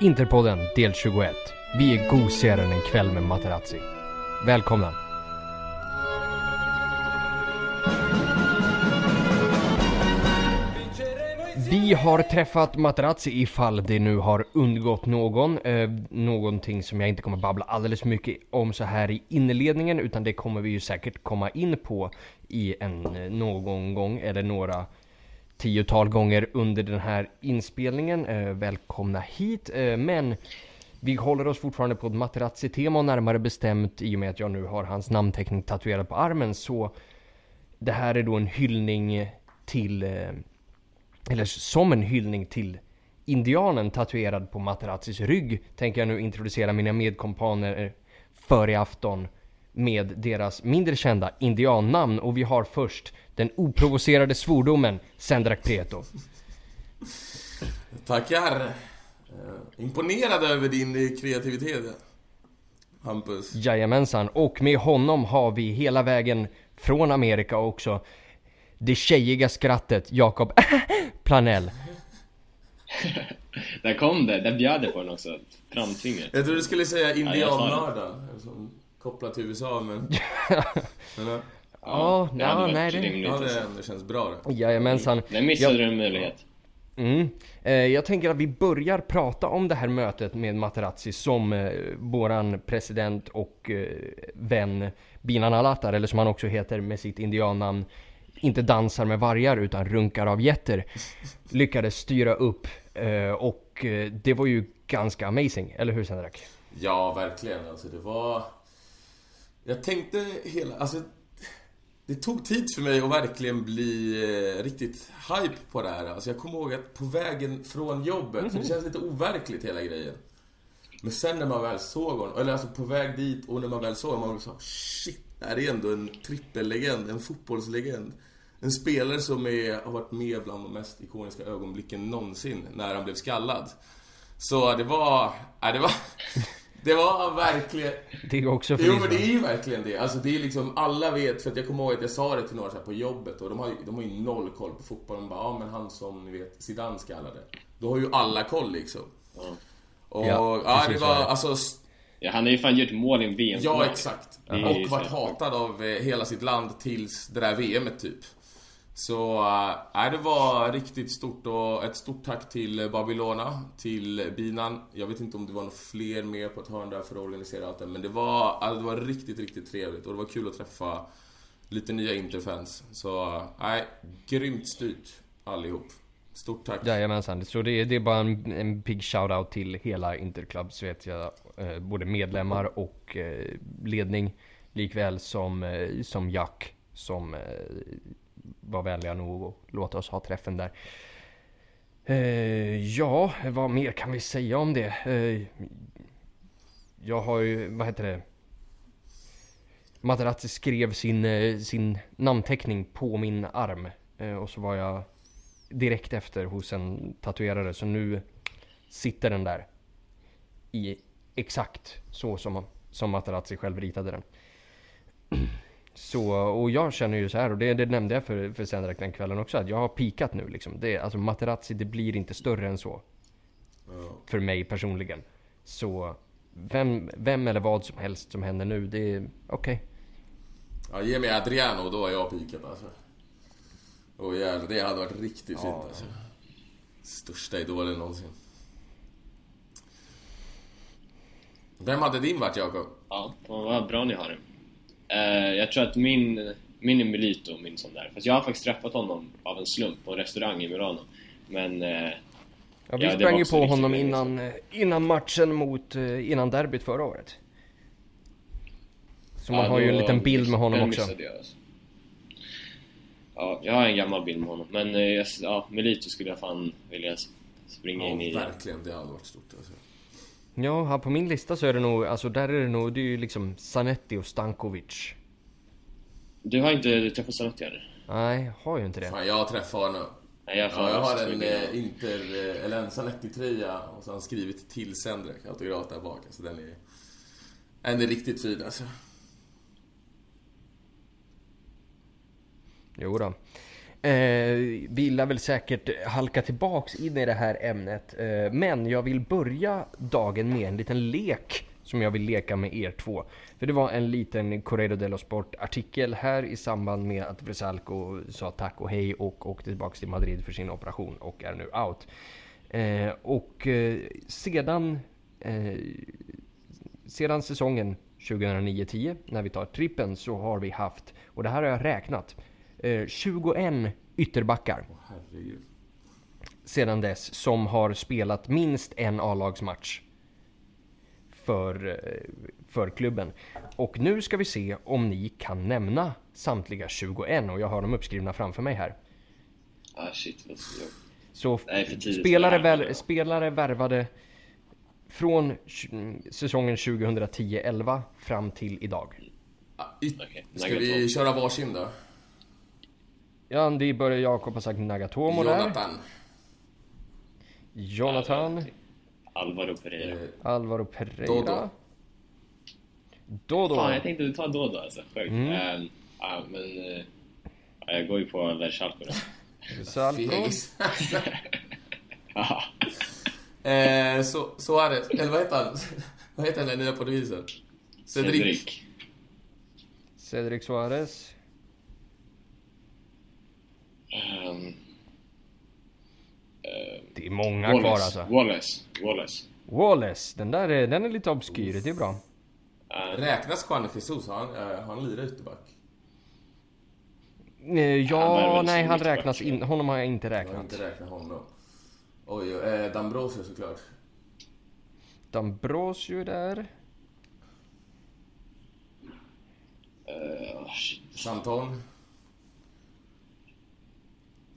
Interpodden del 21. Vi är gosigare än en kväll med Materazzi. Välkomna! Vi har träffat Materazzi ifall det nu har undgått någon. Eh, någonting som jag inte kommer babbla alldeles mycket om så här i inledningen utan det kommer vi ju säkert komma in på i en eh, någon gång eller några tiotal gånger under den här inspelningen. Eh, välkomna hit. Eh, men vi håller oss fortfarande på ett Materazzi-tema och närmare bestämt i och med att jag nu har hans namnteckning tatuerad på armen så det här är då en hyllning till eh, eller som en hyllning till indianen tatuerad på Materazzis rygg tänker jag nu introducera mina medkompaner för i afton med deras mindre kända indiannamn och vi har först den oprovocerade svordomen Sendrak Prieto. Tackar! Eh, imponerad över din kreativitet Hampus. Jajamensan, och med honom har vi hela vägen från Amerika också det tjejiga skrattet Jakob Planell. där kom det, där bjöd det på den också. Framtvingat. Jag trodde du skulle säga indiannörden. kopplat till USA men... men Ja, det ja, nej det... Ja, det, det känns bra det. Jajamensan. Där missade jag... du en möjlighet. Mm. Eh, jag tänker att vi börjar prata om det här mötet med Materazzi som eh, våran president och eh, vän Binan Alatar, eller som han också heter med sitt indiannamn, inte dansar med vargar utan runkar av jätter lyckades styra upp eh, och eh, det var ju ganska amazing, eller hur Sendrak? Ja, verkligen. Alltså det var... Jag tänkte hela... Alltså det tog tid för mig att verkligen bli eh, riktigt hype på det här. Alltså jag kommer ihåg att på vägen från jobbet, mm -hmm. för det känns lite overkligt hela grejen. Men sen när man väl såg honom, eller alltså på väg dit och när man väl såg honom, man sa shit, det här är ändå en trippellegend, en fotbollslegend. En spelare som är, har varit med bland de mest ikoniska ögonblicken någonsin när han blev skallad. Så det var, ja, det var, det var verkligen... Det är också Jo men det är ju verkligen det. Alltså det är liksom, alla vet, för att jag kommer ihåg att jag sa det till några så på jobbet och de har, de har ju noll koll på fotboll. De bara, ja men han som ni vet, Zidane skallade. Då har ju alla koll liksom. Mm. Och ja, ja det var alltså Ja, han har ju fan gjort mål i en VM Ja, exakt. Och varit hatad av eh, hela sitt land tills det där VMet typ. Så äh, det var riktigt stort och ett stort tack till Babylona, till Binan. Jag vet inte om det var några fler med på ett hörn där för att organisera allt det, men det var, äh, det var riktigt, riktigt trevligt och det var kul att träffa lite nya Interfans. Så eh, nej, äh, grymt styrt allihop. Stort tack. Jajamensan, så det är, det är bara en, en big shout-out till hela Interclub vet jag. Eh, både medlemmar och eh, ledning. Likväl som, eh, som Jack som eh, var vänliga nog att låta oss ha träffen där. Eh, ja, vad mer kan vi säga om det? Eh, jag har ju, vad heter det? Materazzi skrev sin, eh, sin namnteckning på min arm. Eh, och så var jag direkt efter hos en tatuerare. Så nu sitter den där. I exakt så som, som Materazzi själv ritade den. Så, och jag känner ju så här, och det, det nämnde jag för, för Sendrak den kvällen också, att jag har pikat nu liksom. Det, alltså Materazzi, det blir inte större än så. Oh. För mig personligen. Så, vem, vem eller vad som helst som händer nu, det är okej. Okay. Ja, ge mig Adriano, då har jag pikat alltså. Åh jävlar, det hade varit riktigt fint alltså. Största idolen någonsin. Vem hade din varit, Jakob? Ja, vad bra ni har det. Uh, jag tror att min, min är Melito, min sån där. Fast jag har faktiskt träffat honom av en slump på en restaurang i Milano. Men... Uh, ja, vi ja, sprang ju på honom innan, eh, innan matchen mot, innan derbyt förra året. Så man ja, har ju en liten bild med honom också. Jag, alltså. Ja, jag har en gammal bild med honom. Men ja, Melito skulle jag fan vilja springa ja, in i. Ja, verkligen. Det hade varit stort alltså. Ja, här på min lista så är det nog, alltså där är det nog, det är ju liksom Sanetti och Stankovic. Du har inte träffat Sanetti eller? Nej, jag har ju inte det. Fan, jag har träffat honom. Nej, jag, ja, jag har en eh, Inter, eh, eller en Sanetti-tröja och så har han skrivit till Sendrak, autograf där bak. Alltså den är, den är riktigt fin alltså. Jo då. Eh, vi lär väl säkert halka tillbaks in i det här ämnet. Eh, men jag vill börja dagen med en liten lek som jag vill leka med er två. För det var en liten Corredo dello Sport artikel här i samband med att Vresalco sa tack och hej och åkte tillbaks till Madrid för sin operation och är nu out. Eh, och eh, sedan, eh, sedan säsongen 2009-10 när vi tar trippen så har vi haft, och det här har jag räknat, eh, 21 ytterbackar herregud. sedan dess som har spelat minst en A-lagsmatch för, eh, för klubben. Och nu ska vi se om ni kan nämna samtliga 21 och jag har dem uppskrivna framför mig här. Ah shit, vad. Så Nej, spelare, väl, spelare värvade från säsongen 2010-11 fram till idag. Ah, y- Okej, Ska vi köra varsin då? Ja, det börjar Jakob ha sagt Nagatomo där. Jonathan. Jonathan. Alvaro Pereira. Eh, Alvaro Pereira. Dodo. Dodo. Fan, jag tänkte ta Dodo alltså. Sjukt. Mm. Ehm, ja, men... ja, jag går ju på Versalco då. Salco. Fegis. Haha. eh, så, så är det. Eller vad heter han? Vad heter den nya portugisen? Cedric. Cedric Suarez. Ehm, ehm, Det är många kvar Wallace. alltså. Wallace. Wallace. Wallace, den där är, den är lite obskyr, det är bra. Ehm, Räknas Juan Jesus? Har han, har han lirat ytterback? Eh, Han Ja, väl nej han räknas in, honom har jag inte Jag har räknat. inte räknat honom. Oj, eh, Dambrosio såklart. Dambrosio är där. shit. Santon.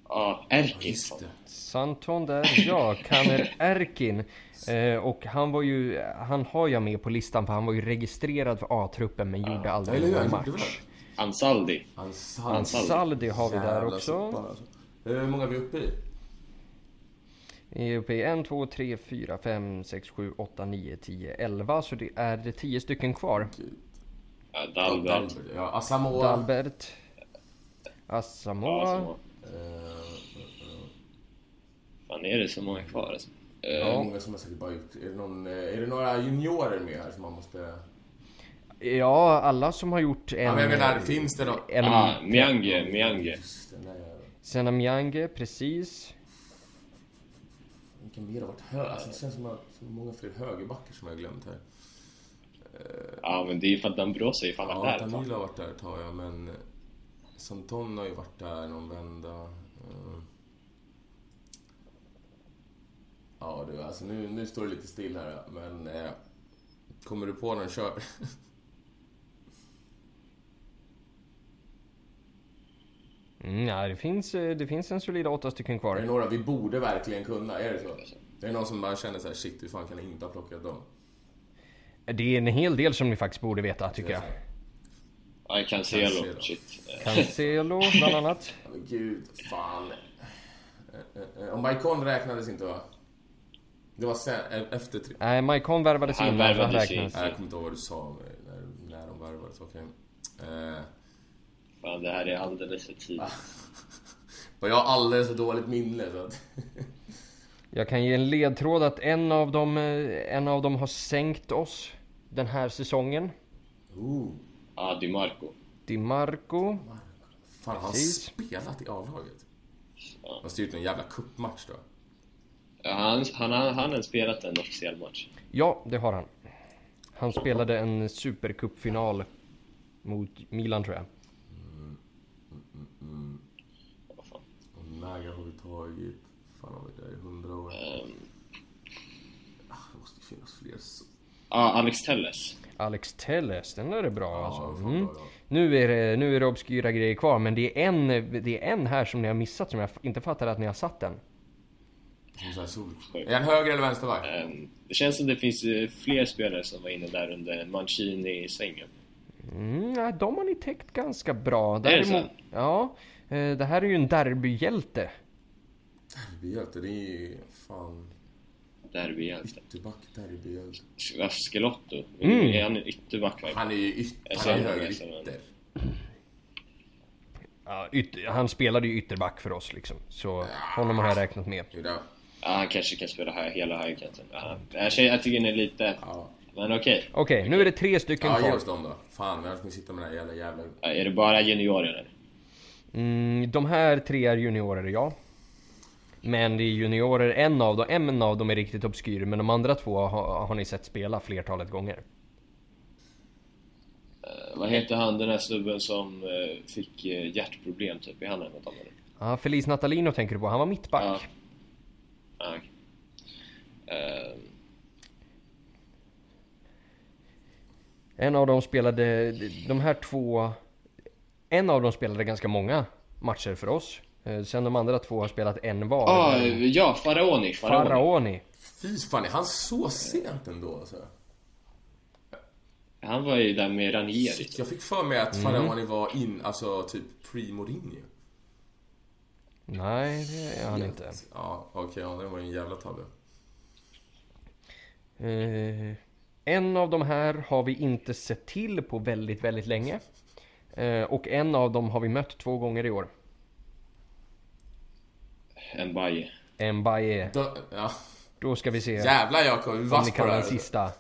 Ja, Erkin. Det. Santon där, ja, Kaner Erkin. Eh, och han var ju, han har jag med på listan för han var ju registrerad för A-truppen men gjorde aldrig någon match. Ansaldi. Hans Ansaldi har vi där också. alltså. Hur många är vi uppe i? Vi är uppe i 1, 2, 3, 4, 5, 6, 7, 8, 9, 10, 11. Så det är det 10 stycken kvar. Gud. Ja, Ja, Dalbert. Dalbert. Ja, Asamoah. Dalbert. Ja, Asamoah. Så- Eh, Fan, är det så många kvar alltså? är Eh, många som har säkert bara gjort... Är det, någon, eh, är det några juniorer med här som man måste... Ja, alla som har gjort en... Ja, men jag menar, finns det någon... En, ah, Miange, Miange. Sena Myange, precis. Vilka mer har varit hög? Alltså, det känns som att som många fler högerbackar som jag har glömt här. Ja, men det är ju för att Dambrosio är ju fan varit Ja, där tag. Danilo har varit där ett tag, ja, men... eh, Santon har ju varit där någon vända. Eh, Ja, du, alltså nu, nu står det lite still här, men... Eh, kommer du på någon kör? Mm, ja, det finns, eh, det finns en solida åtta stycken Är det kvar. några vi borde verkligen kunna? Är det så? Är det någon som bara känner så här, shit, hur fan kan jag inte ha plockat dem? Det är en hel del som ni faktiskt borde veta, tycker jag. Ja, Cancelo. Cancelo. Shit. Cancelo, bland annat. Men gud, fan. Eh, eh, Och Maikon räknades inte va? Det var sen, eh, efter tre... Nej, Maikon värvades så han värvades in. Nej, jag kommer inte ihåg vad du sa när, när de värvades, okej. Eh, Fan, det här är alldeles för tidigt. och jag har alldeles för dåligt minne så att... Jag kan ge en ledtråd att en av dem, eh, en av dem har sänkt oss den här säsongen. Ooh, Ja, Di Marco. Di Marco. fan, har han spelat i A-laget? Han styrt en jävla cupmatch då. Ja, han, han, han, han har spelat en officiell match. Ja, det har han. Han spelade en supercupfinal mot Milan tror jag. Vad fan. Och Naga har vi tagit. Fan har vi där i hundra år. Ah, det måste finnas fler så. Ja, Alex Telles. Alex Telles, den där är bra Ja, alltså. Mm. bra, ja. Nu är, det, nu är det obskyra grejer kvar, men det är, en, det är en här som ni har missat som jag inte fattar att ni har satt den. Som så här sol. Är han höger eller vänsterback? Ehm, det känns som det finns eh, fler spelare som var inne där under Mancini-svängen. Mm, nej, de har ni täckt ganska bra. Är det så? Däremot- Ja, eh, det här är ju en derbyhjälte. Derbyhjälte, det är ju fan... Derbyhjälte. Ytterback, derbyhjälte. Ja, Skelotto. Mm. Är han ytterback? Han är ju yt- Jag han är sa det höger nästan, men- ytter. Ja, yt- han spelade ju ytterback för oss liksom. Så honom har jag räknat med. Jo, Ja, han kanske kan spela här, hela högerkanten. Ja, jag, tycker den är lite... Ja. Men okej. Okej, nu är det tre stycken Ja, ge kvar. oss dem då. Fan, vem ska vi sitta med den här jävla jävla... Ja, Är det bara juniorer eller? Mm, de här tre är juniorer, ja. Men det är juniorer, en av dem, en av dem är riktigt obskyr, men de andra två har, har ni sett spela flertalet gånger. Eh, vad heter han, den här snubben som eh, fick eh, hjärtproblem typ? Är han en av dem? Ja, Felice Natalino tänker du på, han var mittback. Ja. Ja, okej. Eh, En av dem spelade, de här två, en av dem spelade ganska många matcher för oss. Eh, Sen de andra två har spelat en var. ah, ja, Faraoni. Faraoni. Faraoni. Fy fan, är han så sent ändå alltså? Han var ju där med Ranieri. Shit, jag fick för mig att Faraoni var in, alltså typ pre-Mourinho. Nej, det är han inte. Ja, okej, ja, det var en jävla tabbe. Eh, en av de här har vi inte sett till på väldigt, väldigt länge. Eh, och en av dem har vi mött två gånger i år. Mbaye. Mbaye. Då, ja. Då ska vi se Jävlar Jakob, om vass på kan det den här. sista.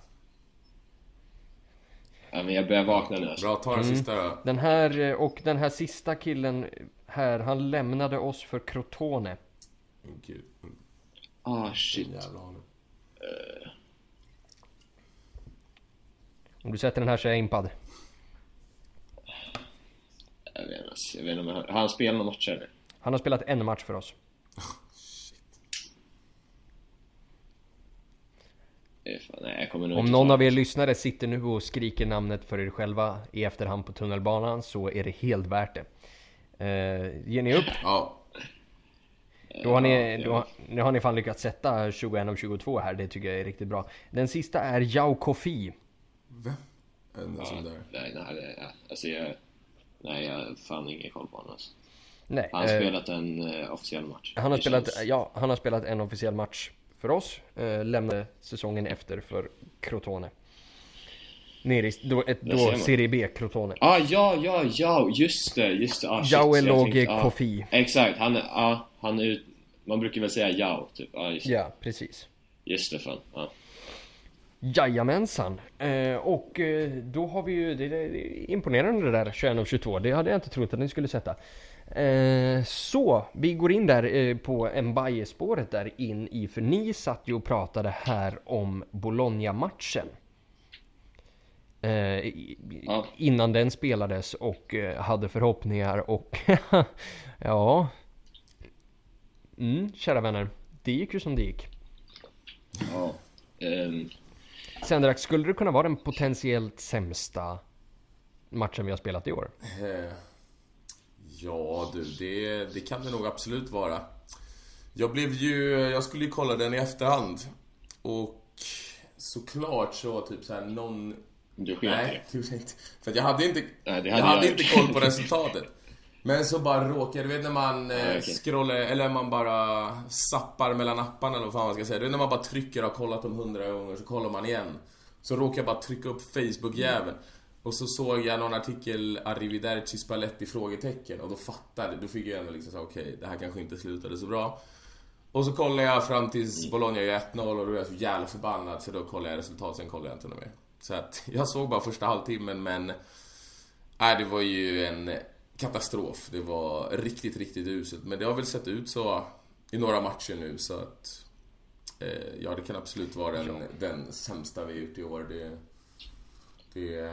Ja, men jag börjar vakna nu alltså. Bra, ta den sista då. Den här, eh, och den här sista killen här, han lämnade oss för Crotone. Gud, Ah, shit. jävla aning. Om du sätter den här så är jag impad. Jag vet inte, jag vet inte om jag har... Har han spelat några matcher eller? Han har spelat en match för oss. Nej, Om någon av er lyssnare sitter nu och skriker namnet för er själva i efterhand på tunnelbanan så är det helt värt det. Eh, ger ni upp? Ja, Då har, ni, då, nu har ni fan lyckats sätta 21 av 22 här, det tycker jag är riktigt bra. Den sista är Yao Kofi. vem? En Ja, sån där. nej, nej, ja, alltså jag... Nej, jag har fan ingen koll på honom alltså. Nej, Han har eh, spelat en eh, officiell match. han, har Det spelat, känns- ja, han har spelat en officiell match för oss. Eh, lämnade säsongen efter för Crotone. Nere i, då, ett, då. Serie B, Crotone. Ah, ja, ja, ja, just det, just det. Ah, Eloge tänkte- ah, Kofi. Exakt, han är, ja, han är ut... Man brukar väl säga Yao, typ. Ja, just, Ja, precis. just det, fan. Ja. Jajamensan! Eh, och eh, då har vi ju, det, det, det är imponerande det där 21 och 22, det hade jag inte trott att ni skulle sätta. Eh, så, vi går in där eh, på Mbaye-spåret där in i, för ni satt ju och pratade här om Bologna-matchen. Eh, Ja. Innan den spelades och eh, hade förhoppningar och ja... Mm, kära vänner. Det gick ju som det gick. ja. Ehm, Sendrak, skulle det kunna vara den potentiellt sämsta matchen vi har spelat i år? Eh, Ja du, det, det kan det nog absolut vara. Jag blev ju, jag skulle ju kolla den i efterhand. Och såklart så typ så här någon... du sket Nej, det. gjorde jag inte. För att jag hade inte, Nej, det jag hade hade jag inte koll på resultatet. Men så bara råkade, du vet när man eh, okej. scrollar, eller man bara zappar mellan apparna eller vad fan man ska säga. Du vet när man bara trycker och har kollat dem hundra gånger så kollar man igen. Så råkar jag bara trycka upp Facebook-jäveln. Och så såg jag någon artikel Arrivederci Spalletti? frågetecken och då fattade, då fick jag ändå liksom säga okej, det här kanske inte slutade så bra. Och så kollade jag fram tills Bologna gör 1-0 och då blev jag så jävla förbannad så då kollade jag resultat, sen kollade jag inte något mer. Så att jag såg bara första halvtimmen men Nej, det var ju en katastrof. Det var riktigt, riktigt uselt. Men det har väl sett ut så i några matcher nu så att... Eh, ja, det kan absolut vara den, den sämsta vi gjort i år. Det... Det...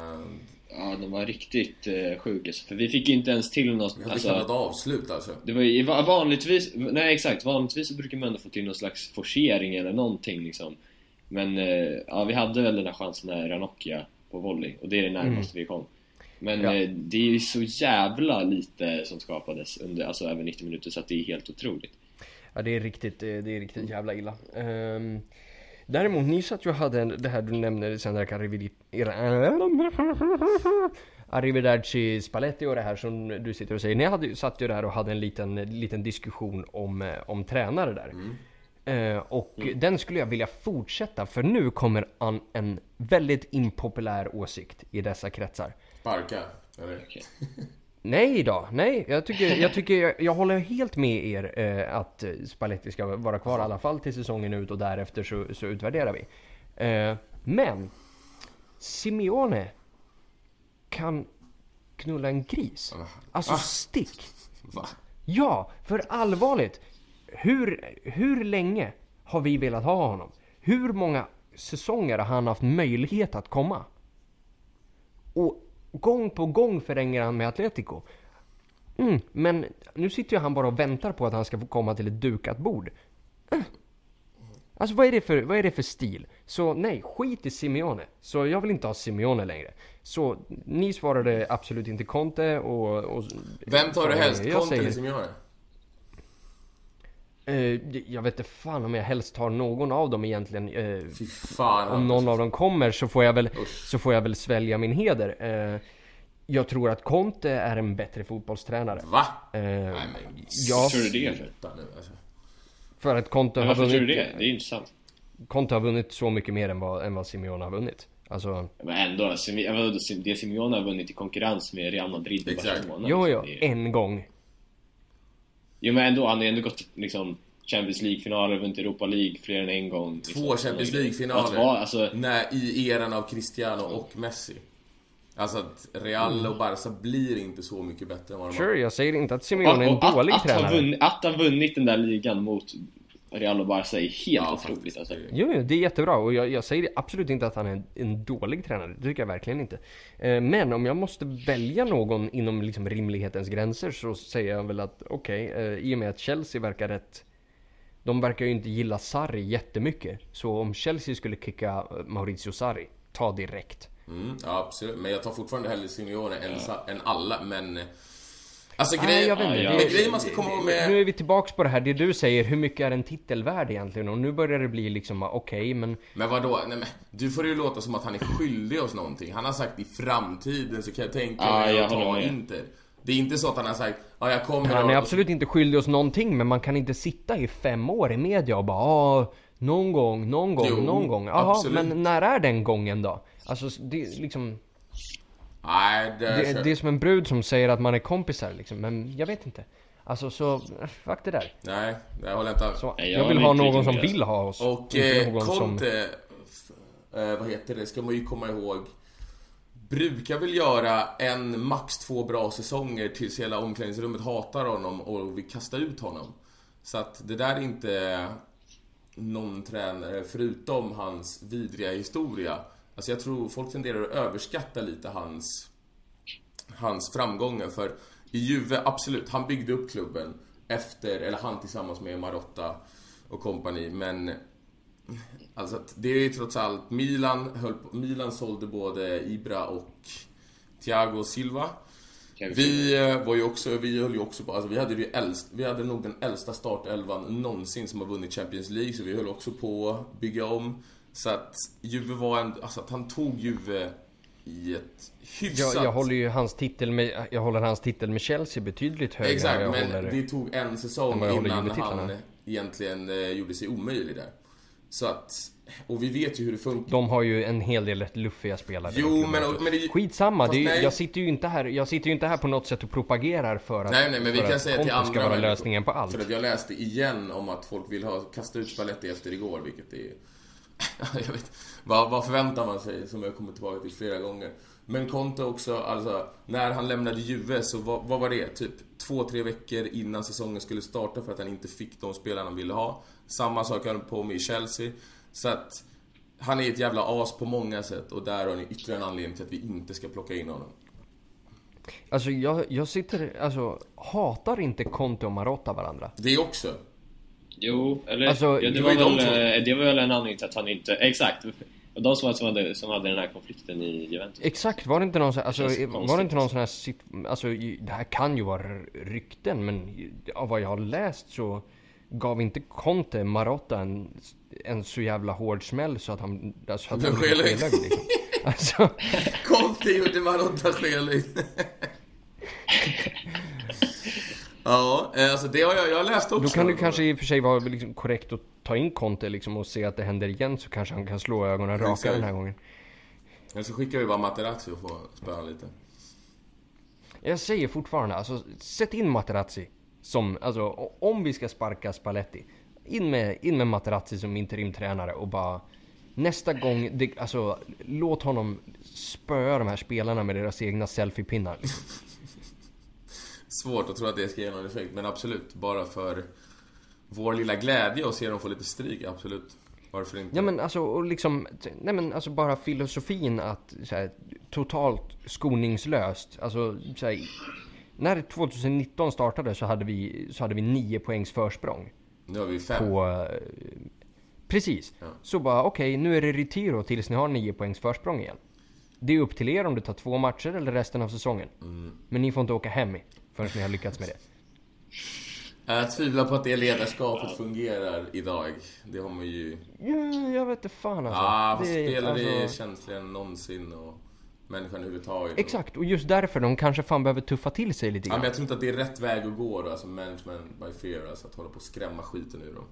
Ja, den var riktigt eh, sjuk alltså. För vi fick ju inte ens till något... Vi hade Alltså, knappt avslut alltså. det var ju va- vanligtvis... Nej exakt, vanligtvis så brukar man ändå få till någon slags forcering eller någonting liksom. Men eh, ja, vi hade väl den där chansen när Ranocchia på volley och det är det närmaste vi kom. Men Ja. eh, det är ju så jävla lite som skapades under, alltså över 90 minuter så att det är helt otroligt. Ja, det är riktigt, eh, det är riktigt jävla illa. Um, däremot, ni satt ju och hade en, det här du nämnde sen där Arrivederci Spalletti och det här som du sitter och säger. Ni hade, satt ju där och hade en liten, liten diskussion om, om tränare där. Eh, och den skulle jag vilja fortsätta för nu kommer an, en väldigt impopulär åsikt i dessa kretsar. Sparka, eller? Nej då, nej. Jag tycker, jag, tycker jag, jag håller helt med er eh, att Spalletti ska vara kvar i alla fall till säsongen ut och därefter så, så utvärderar vi. Eh, men Simeone kan knulla en gris. Alltså Ah. stick. Va? Ja, för allvarligt. Hur, hur länge har vi velat ha honom? Hur många säsonger har han haft möjlighet att komma? Och gång på gång förlänger han med Atletico. Mm, men nu sitter ju han bara och väntar på att han ska få komma till ett dukat bord. Eh. Alltså vad är, det för, vad är det för stil? Så nej, skit i Simeone. Så jag vill inte ha Simeone längre. Så ni svarade absolut inte Conte och... och Vem tar du helst? Jag Conte eller Simeone? Eh, jag vet inte fan om jag helst tar någon av dem egentligen. Eh, Fy fan. om någon av dem kommer så får jag väl, Usch. så får jag väl svälja min heder. Eh, jag tror att Conte är en bättre fotbollstränare. Va? Eh, Nej men... ja, Tror du det nu alltså. för att Conte Men har varför tror du vunnit... det? Det är intressant. Conte har vunnit så mycket mer än vad, än vad Simeone har vunnit. Alltså, Men ändå, det Simeone har vunnit i konkurrens med Real Madrid och Exakt. Barcelona. jo, jo, Det är- en gång. Jo men ändå, han har ändå gått liksom Champions League-finaler, vunnit Europa League fler än en gång. liksom. Två Champions League-finaler. Att vara, alltså, I eran av Cristiano och Messi. Alltså att Real och Barca blir inte så mycket bättre än vad de Sure, jag säger inte att Simeone är en och att, dålig att, ha tränare. vunnit, att ha vunnit den där ligan mot Real och Barca är helt Ja, otroligt alltså. Jo, jo, det är jättebra och jag, jag säger absolut inte att han är en, en dålig tränare. Det tycker jag verkligen inte. Eh, men om jag måste välja någon inom liksom rimlighetens gränser så säger jag väl att okej, eh, i och med att Chelsea verkar rätt de verkar ju inte gilla Sarri jättemycket. Så om Chelsea skulle kicka eh, Maurizio Sarri, ta direkt. Mm, ja, absolut. Men jag tar fortfarande hellre Simeone än, sa- än alla, men... Alltså grejen. Ja, jag- grejen man ska komma ihåg Nu med... är vi tillbaks på det här, det du säger, hur mycket är en titel värd egentligen? Och nu börjar det bli liksom, okej, men Men vadå? Nej, men, du får det ju låta som att han är skyldig oss någonting. Han har sagt i framtiden så kan jag tänka Ja, mig jag att ta. Inter. Det är inte så att han har sagt ja jag kommer Han och- är absolut inte skyldig oss någonting men man kan inte sitta i fem år i media och bara ah, någon gång, någon gång, Jo, någon gång. Jaha, men när är den gången då? Alltså det är liksom, Nej, det, det, det är som en brud som säger att man är kompisar liksom, men jag vet inte. Alltså så, eh, fuck det där. Nej, det håller jag inte alls. Jag jag vill är ha någon som vill ha oss. Och eh, någon som... Conte, f- eh, vad heter det, ska man ju komma ihåg. Brukar väl göra en, max två bra säsonger tills hela omklädningsrummet hatar honom och vill kasta ut honom. Så att det där är inte någon tränare förutom hans vidriga historia. Alltså jag tror folk tenderar att överskatta lite hans, hans framgångar för i Juve, absolut, han byggde upp klubben efter, eller han tillsammans med Marotta och kompani, men Alltså det är ju trots allt Milan höll på, Milan sålde både Ibra och Thiago Silva. Vi eh, var ju också, vi höll ju också på, alltså vi hade ju äldst, vi hade nog den äldsta startelvan någonsin som har vunnit Champions League, så vi höll också på att bygga om. Så att Juve var en, alltså att han tog Juve i ett hyfsat... jag, jag håller ju hans titel med, jag håller hans titel med Chelsea betydligt högre än Exakt, jag men håller... det tog en säsong än innan han egentligen eh, gjorde sig omöjlig där. Så att, och vi vet ju hur det funkar. De har ju en hel del rätt luffiga spelare. Jo, de klubbarna. men- men det- Skitsamma, det är, jag sitter ju inte här, jag sitter ju inte här på något sätt och propagerar för att, Nej, nej, men vi kan säga till andra ska vara lösningen på allt. För att jag läste igen om att folk vill ha kasta ut Spalletti efter igår, vilket är... jag vet vad, vad förväntar man sig, som jag kommer tillbaka till flera gånger. Men Conte också, alltså, när han lämnade Juve så vad, vad var det? Typ två, tre veckor innan säsongen skulle starta för att han inte fick de spelarna han ville ha. Samma sak höll på med i Chelsea. Så att han är ett jävla as på många sätt och där har ni ytterligare en anledning till att vi inte ska plocka in honom. Alltså jag, jag sitter, alltså hatar inte Conte och Marotta varandra? Det också. Jo, eller Alltså, ja, det det, var var väl, eh, det var väl en anledning till att han inte... Exakt! Och de som, som, hade, som hade den här konflikten i Juventus. Exakt, var det inte någon sån, alltså, känns var det inte någon sån här, sit- alltså det här kan ju vara rykten men av vad jag har läst så gav inte Conte Marotta en, en så jävla hård smäll så att han, alltså, att han blev skelögd. skelögd liksom. Alltså, Conte gjorde Marotta skelig. ja, eh, alltså det har jag, jag har läst också. då kan det kanske i och för sig vara liksom korrekt att ta in Conte liksom och se att det händer igen så kanske han kan slå ögonen raka Exakt. den här gången. Eller så skickar vi bara Materazzi och får spöa lite. Jag säger fortfarande, alltså sätt in Materazzi som, alltså om vi ska sparka Spalletti. In med, in med Materazzi som interimtränare och bara nästa gång, det, alltså låt honom spöa de här spelarna med deras egna selfiepinnar. liksom. Svårt att tro att det ska ge någon effekt, men absolut. Bara för vår lilla glädje och se dem få lite stryk, absolut. Varför inte? Ja men alltså, och liksom, nej men alltså bara filosofin att så här, totalt skoningslöst, alltså så här, när 2019 startade så hade vi, så hade vi 9 poängs försprång Nu har vi fem. på... Precis. Ja. Så bara okej, nu är det retiro tills ni har 9 poängs försprång igen. Det är upp till er om det tar två matcher eller resten av säsongen. Mm. Men ni får inte åka hem förrän ni har lyckats med det. Jag tvivlar på att det ledarskapet fungerar idag. Det har man ju... Ja, jag vet inte fan alltså. ah, Det är- spelare är alltså- känsligare än någonsin och människan överhuvudtaget. Exakt, och just därför de kanske fan behöver tuffa till sig lite Ja, grann. men jag tror inte att det är rätt väg att gå då, alltså management by fear, alltså att hålla på och skrämma skiten ur dem.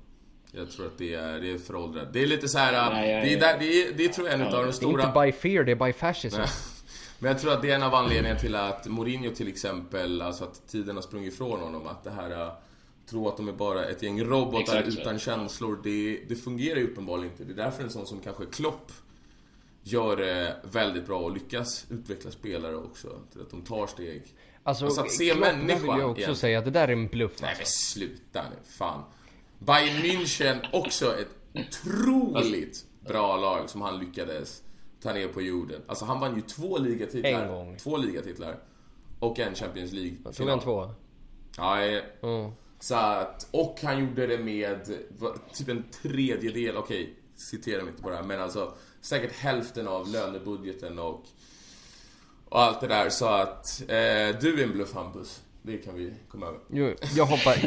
Jag tror att det är, det är föråldrat. Det är lite så här. Nej, det, är där, det, är, det tror jag är en av de Det är stora... inte by fear, det är by fascism. Men jag tror att det är en av anledningarna till att Mourinho till exempel, alltså att tiden har sprungit ifrån honom. Att det här, äh, tro att de är bara ett gäng robotar Exakt utan känslor, det, det fungerar ju uppenbarligen inte. Det är därför en sån som kanske Klopp gör det väldigt bra och lyckas utveckla spelare också. Till att de tar steg. Alltså, Alltså, att se Klopp, människan vill jag också igen. säga att det där är en bluff Nej alltså. men sluta nu, fan. Bayern München, också ett otroligt bra lag som han lyckades ta ner på jorden. Alltså han vann ju två ligatitlar. En gång. Två ligatitlar. Och en Champions League Tog han två? Ja, Mm. så att, och han gjorde det med typ en tredjedel, okej, citera mig inte på det här, men alltså säkert hälften av lönebudgeten och, och allt det där. Så att eh, du är en bluff Hampus. Det kan vi komma över. Jo, jag hoppas...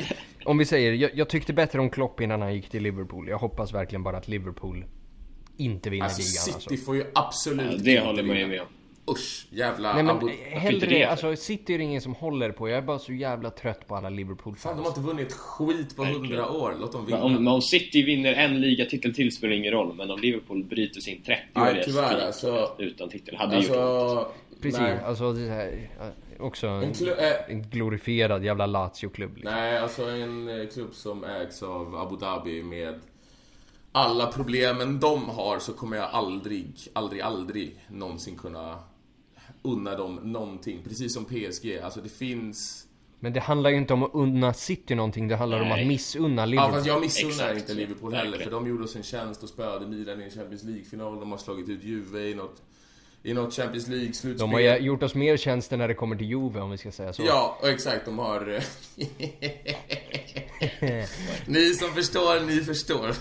Om vi säger, jag, jag tyckte bättre om Klopp innan han gick till Liverpool. Jag hoppas verkligen bara att Liverpool inte vinner Alltså ligan City alltså. får ju absolut Ja, inte det håller man ju med om. Usch, jävla Nej men Abu... hellre inte det, alltså City är det ingen som håller på. Jag är bara så jävla trött på alla Fan, de Liverpool-fans. har inte vunnit skit på hundra år. Låt dem vinna. Om, om City vinner en ligatitel till spelar ingen roll, men om Liverpool bryter sin 30-åriga Nej, tyvärr, streak alltså. utan titel, hade ju gjort. Alltså... Precis, Nej. alltså det här, ja, också en, eh, en glorifierad jävla Lazio-klubb. Liksom. Nej, alltså en eh, klubb som ägs av Abu Dhabi med alla problemen de har så kommer jag aldrig, aldrig, aldrig någonsin kunna unna dem någonting. Precis som PSG. Alltså det finns... Men det handlar ju inte om att unna City någonting, det handlar om Nej. att missunna Ja, Liverpool. fast jag missunnar Exakt inte. Liverpool heller. Verkligen. För de gjorde oss en tjänst och spöade Milan i en Champions League-final. De har slagit ut Juve i något, i något Champions League-slutspel. De har gjort oss mer tjänster när det kommer till Juve om vi ska säga så. Ja, exakt. De har... eh, ni som förstår, ni förstår.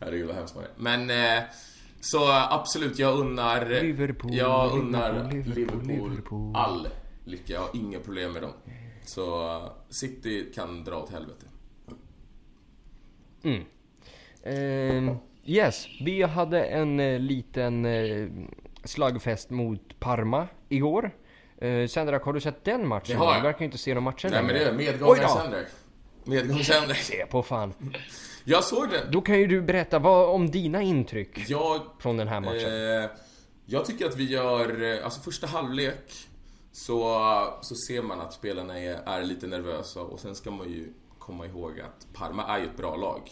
Herregud vad hemskt man är. Men... Eh, så absolut, jag unnar... Liverpool, jag unnar Liverpool, Liverpool, Liverpool. all lycka. Jag har inga problem med dem. Så eh, City kan dra åt helvete. Ehm, yes, vi hade en eh, liten eh, slagfest mot Parma igår. Uh, Sandrak, har du sett den matchen? Det har jag. Du verkar ju inte se någon matcher Nej men det är Oj medgångar då. Sandrak. Medgångar Sandrak. Se på fan. Jag såg den. Då kan ju du berätta vad om dina intryck Jag från den här matchen. Eh, jag tycker att vi gör, eh, alltså första halvlek så, så ser man att spelarna är, är lite nervösa och sen ska man ju komma ihåg att Parma är ju ett bra lag.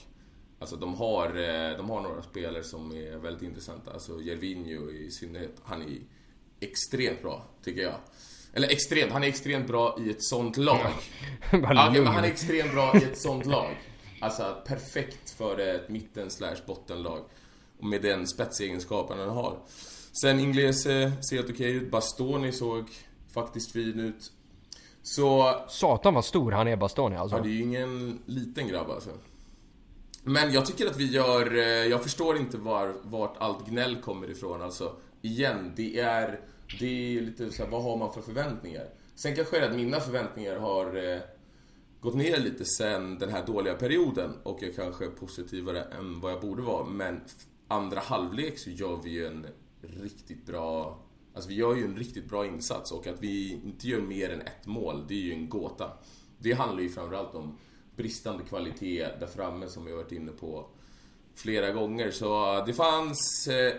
Alltså de har, eh, de har några spelare som är väldigt intressanta. Alltså Gervinho i synnerhet, han är extremt bra, tycker jag. Eller extremt, han är extremt bra i ett sånt lag. Ja, men han är extremt bra i ett sånt lag. Alltså perfekt för ett mitten slash bottenlag. Och med den spetsegenskapen han har. Sen Inglese ser helt okej ut. Bastoni såg faktiskt fin ut. Så, Satan vad stor han är Bastoni alltså. ja det är ju ingen liten grabb alltså. Men jag tycker att vi gör, eh, jag förstår inte var, vart allt gnäll kommer ifrån alltså. Igen, det är, det är lite så här, vad har man för förväntningar? Sen kanske det är att mina förväntningar har eh, gått ner lite sen den här dåliga perioden och jag kanske är positivare än vad jag borde vara. Men andra halvlek så gör vi ju en riktigt bra... Alltså vi gör ju en riktigt bra insats och att vi inte gör mer än ett mål, det är ju en gåta. Det handlar ju framförallt om bristande kvalitet där framme som jag varit inne på flera gånger. Så det fanns eh,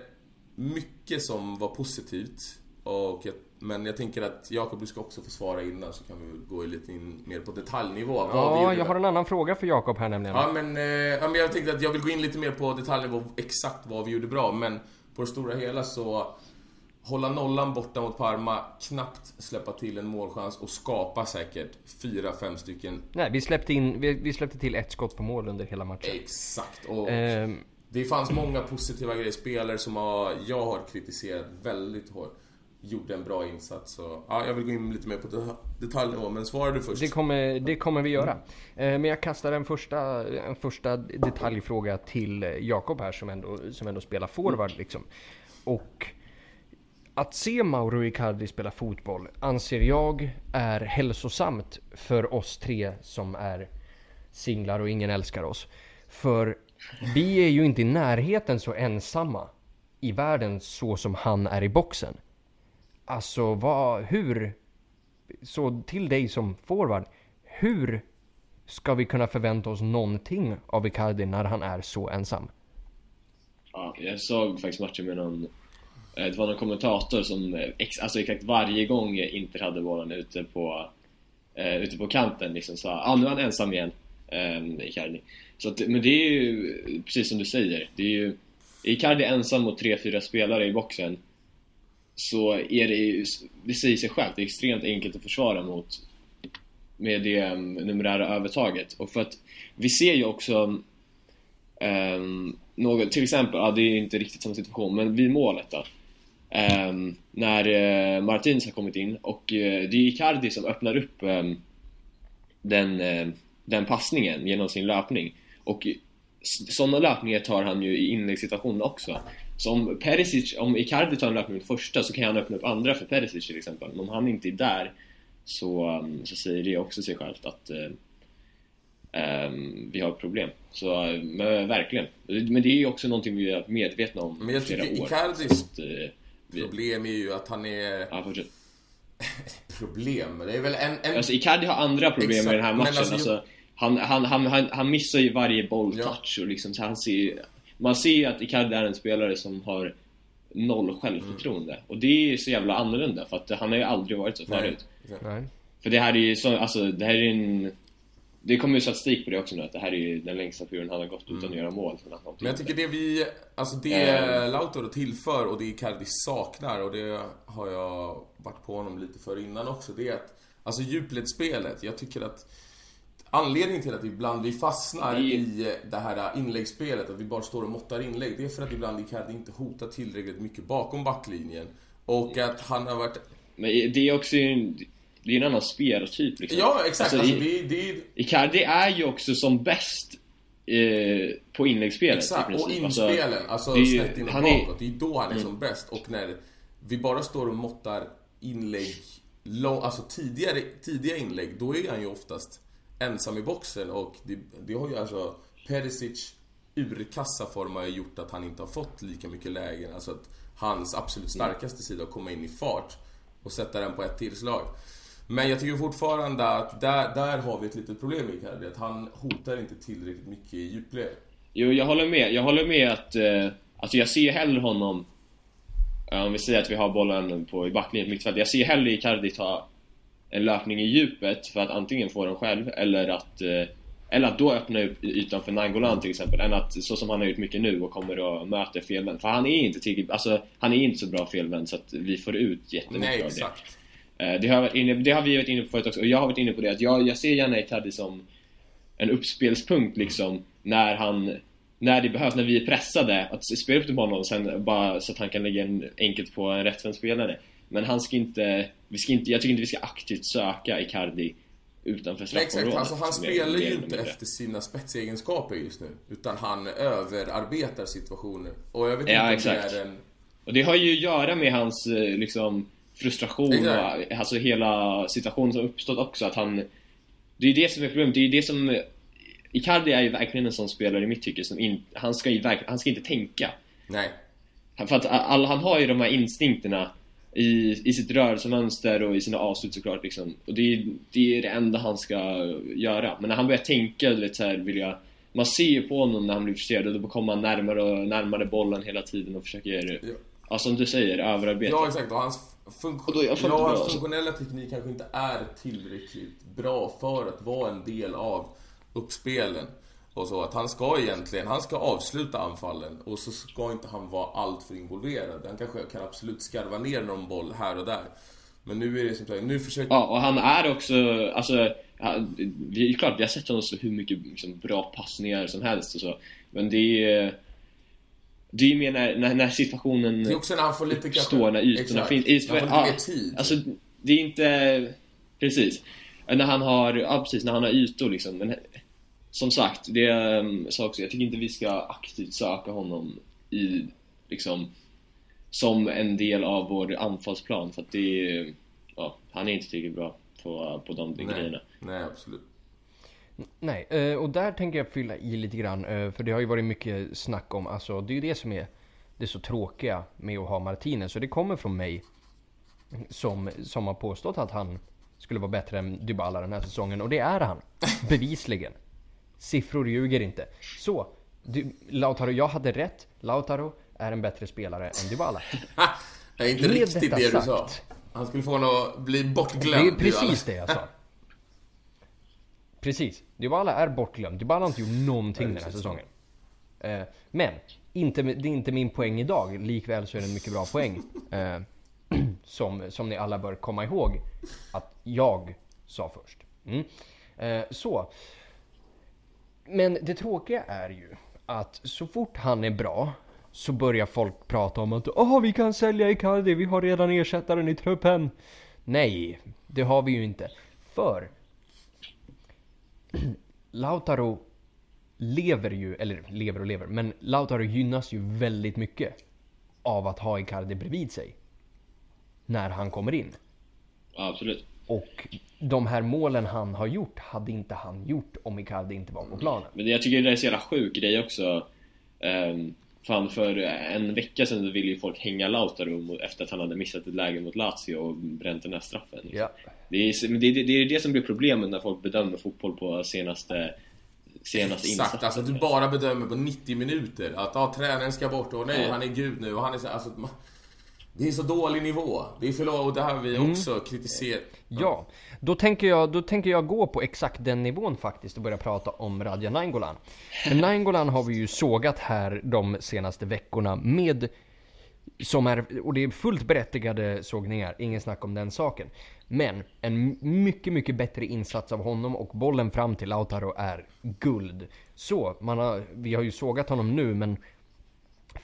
mycket som var positivt och jag, Men jag tänker att Jakob, du ska också få svara innan så kan vi gå lite in mer på detaljnivå. vi Ja, jag har en annan fråga för Jakob här nämligen. Ja men, eh, ja, men jag tänkte att jag vill gå in lite mer på detaljnivå exakt vad vi gjorde bra. Men på det stora hela så hålla nollan borta mot Parma, knappt släppa till en målchans och skapa säkert fyra, fem stycken. Nej, vi släppte, in, vi, vi släppte till ett skott på mål under hela matchen. Exakt. Och Ehm, det fanns många positiva grejer. Spelare som har, jag har kritiserat väldigt hårt. Gjorde en bra insats. Så, ja, jag vill gå in lite mer på det- detaljnivå, men svarar du först? det, kommer, det kommer vi göra. Eh, men jag kastar en första, en första detaljfråga till Jakob här som ändå, som ändå spelar forward liksom. Och att se Mauro Icardi spela fotboll anser jag är hälsosamt för oss tre som är singlar och ingen älskar oss. För vi är ju inte i närheten så ensamma i världen så som han är i boxen. Alltså vad, hur, så till dig som forward, hur ska vi kunna förvänta oss någonting av Icardi när han är så ensam? Ja, jag såg faktiskt matchen med någon Eh, det var någon kommentator som eh, ex, alltså exakt varje gång Inter hade bollen ute på eh, ute på kanten liksom sa ah, nu är han ensam igen. Eh, Icardi. Så att, men det är ju precis som du säger det är ju Icardi ensam mot 3-4 spelare i boxen. Så är det ju, det säger sig självt, det är extremt enkelt att försvara mot med det um, numerära övertaget. Och för att vi ser ju också um, något, till exempel, ja det är inte riktigt samma situation, men vid målet då um, när uh, Martins har kommit in och uh, det är Icardi som öppnar upp um, den, uh, den passningen genom sin löpning och sådana löpningar tar han ju i inläggssituationen också så om Perisic, om Icardi tar en löpning första så kan han öppna upp andra för Perisic till exempel men om han inte är där så, um, så säger det också sig självt att vi har problem. Så men, verkligen. Men det är ju också någonting vi är medvetna om Men jag i flera tycker år. Icardis Så att, Problem är ju att han är... ja, fortsätt. Problem? Det är väl en... en... Alltså Icardi har andra problem Exakt, med den här matchen. alltså, Alltså, han, han, han, han, han missar ju varje bolltouch och liksom så han ser ju- Man ser ju att Icardi är en spelare som har noll självförtroende. Och det är ju så jävla annorlunda för att han har ju aldrig varit så Nej. förut. Nej. För det här är ju så, alltså det här är en Det kommer ju statistik på det också nu att det här är ju den längsta perioden han har gått utan att göra mål Men jag tycker det vi, alltså det Ehm. Lautaro tillför och det Icardi saknar och det har jag varit på honom lite för innan också. Det är att, alltså djupledsspelet, jag tycker att Anledningen till att ibland vi fastnar Det- i det här inläggsspelet, att vi bara står och måttar inlägg, det är för att ibland Icardi inte hotar tillräckligt mycket bakom backlinjen. Och att han har varit... Men det är också en, det är en annan spelartyp liksom. Ja, exakt! Alltså, Alltså, det, det är Icardi är ju också som bäst eh, på inläggsspelet Exakt, och princip. inspelen, alltså, ju- snett in och han är- Mm. bakåt. Det är då han är som bäst. Och när vi bara står och måttar inlägg, lång, alltså tidigare, tidiga inlägg, då är han ju oftast ensam i boxen. Och det, det har ju alltså Perisic urkassa form har ju gjort att han inte har fått lika mycket lägen. Alltså att hans absolut starkaste sida, att komma in i fart och sätta den på ett tillslag. Men jag tycker fortfarande att där, där har vi ett litet problem i Icardi. Att han hotar inte tillräckligt mycket i djupled. Jo, jag håller med. Jag håller med att... Eh, alltså jag ser hellre honom... om vi säger att vi har bollen på, i backlinjen på mittfältet. Jag ser hellre Icardi ta en löpning i djupet för att antingen få den själv eller att... Eh, eller att då öppna upp ytan för Nangolan till exempel. Än att, så som han har gjort mycket nu och kommer och möter felvänd. För han är inte tillräckligt... Alltså, han är inte så bra felvänd så att vi får ut jättemycket Nej, av det. exakt. Eh, Det har, inne, det har vi varit inne på förut också, och jag har varit inne på det att jag, jag ser gärna Icardi som en uppspelspunkt liksom när han när det behövs, när vi är pressade, att spela upp till honom och sen bara så att han kan lägga en enkelt på en rättvänd spelare. Men han ska inte, vi ska inte, jag tycker inte vi ska aktivt söka Icardi utanför Nej, exakt. straffområdet. Alltså, han spelar ju inte efter sina spetsegenskaper just nu. Utan han överarbetar situationer. Och jag vet Ja, inte om exakt. det är en... Och det har ju att göra med hans eh, liksom frustration Exakt. och alltså hela situationen som uppstått också att han Det är det som är problemet, det är det som Icardi är ju verkligen en sån spelare i mitt tycke som in, han ska ju verkligen, han ska inte tänka Nej. För att all, han har ju de här instinkterna i, i sitt rörelsemönster och i sina avslut såklart liksom. Och det är, det är det enda han ska göra. Men när han börjar tänka, du vet så här, vill jag... Man ser ju på honom när han blir frustrerad och då kommer han närmare och närmare bollen hela tiden och försöker, Ja. ja som du säger, överarbeta. Ja, exakt. Och hans Funk- Och då- jag får ja, bra, alltså. funktionella teknik kanske inte är tillräckligt bra för att vara en del av uppspelen. Och så att han ska egentligen, han ska avsluta anfallen och så ska inte han vara alltför involverad. Han kanske kan absolut skarva ner någon boll här och där. Men nu är det som sagt, nu försöker... Ja, och han är också, alltså, är klart vi har sett honom slå hur mycket liksom, bra passningar som helst och så. Men det är det är ju mer när, när, när situationen Det är också när han får lite uppstår, när ytorna finns. Han får lite ja, mer tid. Alltså, det är inte... Precis. När han har, ja precis, när han har ytor liksom. Men som sagt, det um, sa också, jag tycker inte vi ska aktivt söka honom i, liksom, som en del av vår anfallsplan. För att det är, ja, han är inte tillräckligt bra på, på de nej, grejerna. nej, absolut. Nej, eh, och där tänker jag fylla i lite grann. eh, För det har ju varit mycket snack om, alltså det är ju det som är det så tråkiga med att ha Martinez. Så det kommer från mig som, som har påstått att han skulle vara bättre än Dybala den här säsongen. Och det är han. Bevisligen. Siffror ljuger inte. Så, du, Lautaro, jag hade rätt. Lautaro är en bättre spelare än Dybala. Det är inte Med riktigt det du sagt. sa. Han skulle få honom att bli Det bortglömd. är precis det jag sa. Precis. Dybala är bortglömd. Dybala har inte gjort någonting den här säsongen. Eh, men, inte, det är inte min poäng idag. Likväl så är det en mycket bra poäng. Eh, som, som ni alla bör komma ihåg att jag sa först. Mm. Eh, så. Men det tråkiga är ju att så fort han är bra så börjar folk prata om att Åh, vi kan sälja Icardi, vi har redan ersättaren i truppen. Nej, det har vi ju inte. För Lautaro lever ju, eller lever och lever, men Lautaro gynnas ju väldigt mycket av att ha Icardi bredvid sig. När han kommer in. Ja, absolut. Och de här målen han har gjort hade inte han gjort om Icardi inte var på planen. Men jag tycker det är så jävla sjuk grej också. Um, fan, för en vecka sedan ville ju folk hänga Lautaro efter att han hade missat ett läge mot Lazio och bränt den här straffen. liksom. Ja. Det, är, det, det, är det som blir problemet när folk bedömer fotboll på senaste, senaste Exakt, insatsen. alltså du bara bedömer på 90 minuter att ah, tränaren ska bort och nej, Ja. han är gud nu och han är så, alltså, Det är så dålig nivå. Det är för lågt och det här har vi också kritiserat. Ja, då tänker, jag, då tänker jag gå på exakt den nivån faktiskt och börja prata om Radja Nainggolan. För Nainggolan har vi ju sågat här de senaste veckorna med som är, och det är fullt berättigade sågningar, ingen snack om den saken. Men en mycket, mycket bättre insats av honom och bollen fram till Lautaro är guld. Så, man har, vi har ju sågat honom nu men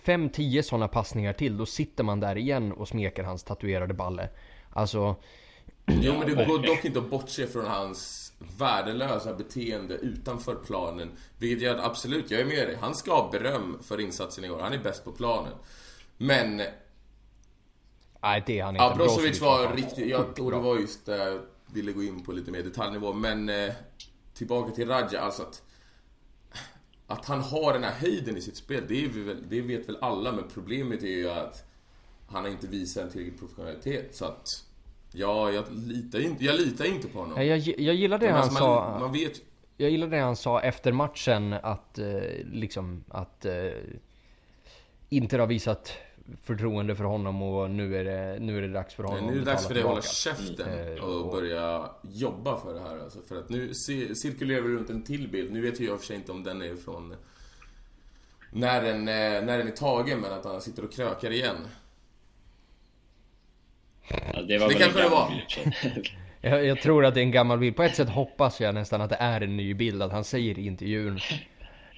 5-10 sådana passningar till, då sitter man där igen och smeker hans tatuerade balle. Alltså, Jo men det går dock inte att bortse från hans värdelösa beteende utanför planen. Vilket gör att absolut, jag är med dig. Han ska ha beröm för insatsen i år. Han är bäst på planen. Men nej det är han inte. Ja, Brozovic var riktigt... Jag, och det var just det jag ville gå in på lite mer detaljnivå. Men eh, tillbaka till Radja, alltså att... Att han har den här höjden i sitt spel, det, väl, det vet väl alla. Men problemet är ju att han har inte visat en tillräcklig professionalitet. Så att... Ja, jag litar inte, jag litar inte på honom. Ja, Jag, jag gillar det Men han alltså, sa. man, man vet Jag gillar det han sa efter matchen att eh, liksom att eh, Inter har visat förtroende för honom och nu är det, nu är det dags för honom Men nu är det att dags för dig att hålla käften Mm. och Och- börja jobba för det här alltså. För att nu ci- cirkulerar det runt en till bild. Nu vet ju jag i och för sig inte om den är från när den, eh, när den är tagen, men att han sitter och krökar igen. Ja, det var Det kanske det var. Jag, jag tror att det är en gammal bild. På ett sätt hoppas jag nästan att det är en ny bild. Att han säger i intervjun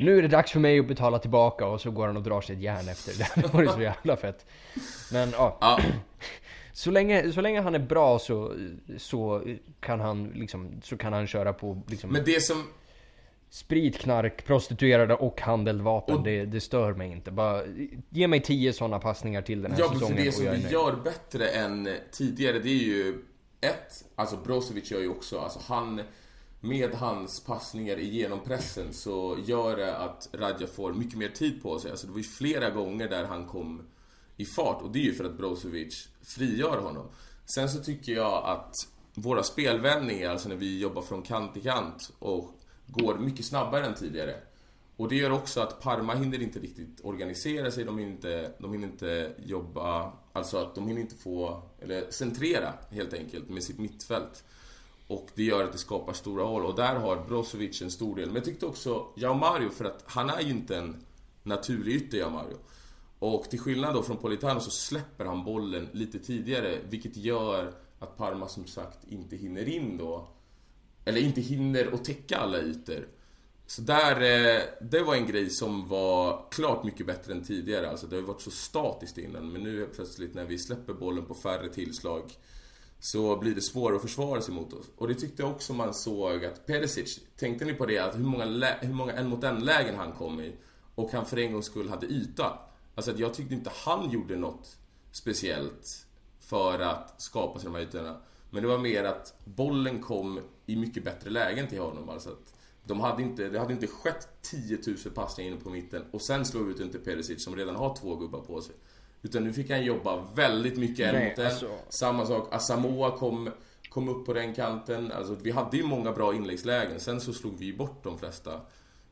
Nu är det dags för mig att betala tillbaka och så går han och drar sig ett järn efter. Det hade varit så jävla fett. Men ja. Ja, Så länge, så länge han är bra så, så kan han liksom, så kan han köra på liksom men det som... sprit, knark, prostituerade och handeldvapen. Och- det, det stör mig inte. Bara ge mig tio sådana passningar till den här Ja, för säsongen det som vi gör bättre än tidigare, det är ju... Ett, alltså Brozovic gör ju också, alltså han... Med hans passningar igenom pressen så gör det att Radja får mycket mer tid på sig. Alltså det var ju flera gånger där han kom i fart och det är ju för att Brozovic frigör honom. Sen så tycker jag att våra spelvändningar, alltså när vi jobbar från kant till kant och går mycket snabbare än tidigare. Och det gör också att Parma hinner inte riktigt organisera sig, de hinner inte, de hinner inte jobba Alltså att de hinner inte få, eller centrera helt enkelt med sitt mittfält. Och det gör att det skapar stora hål och där har Brozovic en stor del. Men jag tyckte också Jao Mario, för att han är ju inte en naturlig ytter, Jao Mario. Och till skillnad då från Politano så släpper han bollen lite tidigare, vilket gör att Parma som sagt inte hinner in då. Eller inte hinner att täcka alla ytor. Så där, eh, det var en grej som var klart mycket bättre än tidigare. Alltså det har ju varit så statiskt innan, men nu plötsligt när vi släpper bollen på färre tillslag så blir det svårare att försvara sig mot oss. Och det tyckte jag också man såg att Perisic, tänkte ni på det? Att hur många, hur många en mot en lägen han kom i och han för en gångs skull hade yta. Alltså att jag tyckte inte han gjorde något speciellt för att skapa sig de här ytorna. Men det var mer att bollen kom i mycket bättre lägen till honom. Alltså att de hade inte, det hade inte skett 10 000 passningar inne på mitten och sen slå ut inte Perisic som redan har två gubbar på sig. Utan nu fick han jobba väldigt mycket en mot. Alltså... Samma sak, Asamoah kom, kom upp på den kanten. Alltså, vi hade ju många bra inläggslägen. Sen så slog vi bort de flesta.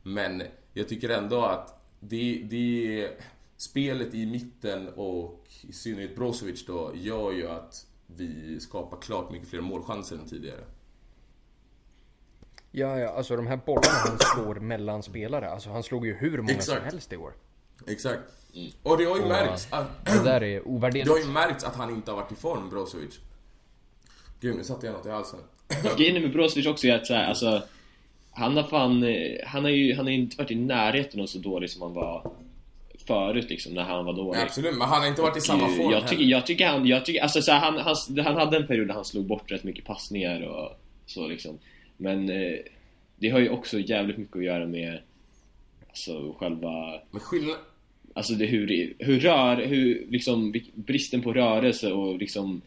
Men jag tycker ändå att det, det spelet i mitten och i synnerhet Brozovic då gör ju att vi skapar klart mycket fler målchanser än tidigare. Ja, ja, alltså de här bollarna han slår mellan spelare. Alltså han slog ju hur många Exakt. som helst i år. Exakt. Mm. Och det har ju och, märkts att... Det där är ovärderligt. Det har ju märkts att han inte har varit i form, Brozovic. Gud, nu satte jag något i halsen. Grejen med Brozovic också är att så här, alltså... Han har fan... Han har ju han har inte varit i närheten av så dålig som han var förut liksom, när han var dålig. Ja, absolut, men han har inte varit i samma form jag tycker, jag tycker han, jag tycker, alltså så här, han, han, han hade en period där han slog bort rätt mycket passningar och så liksom. Men eh, det har ju också jävligt mycket att göra med Alltså själva... Men skillnad... Alltså det, hur, hur rör, hur liksom bristen på rörelse och liksom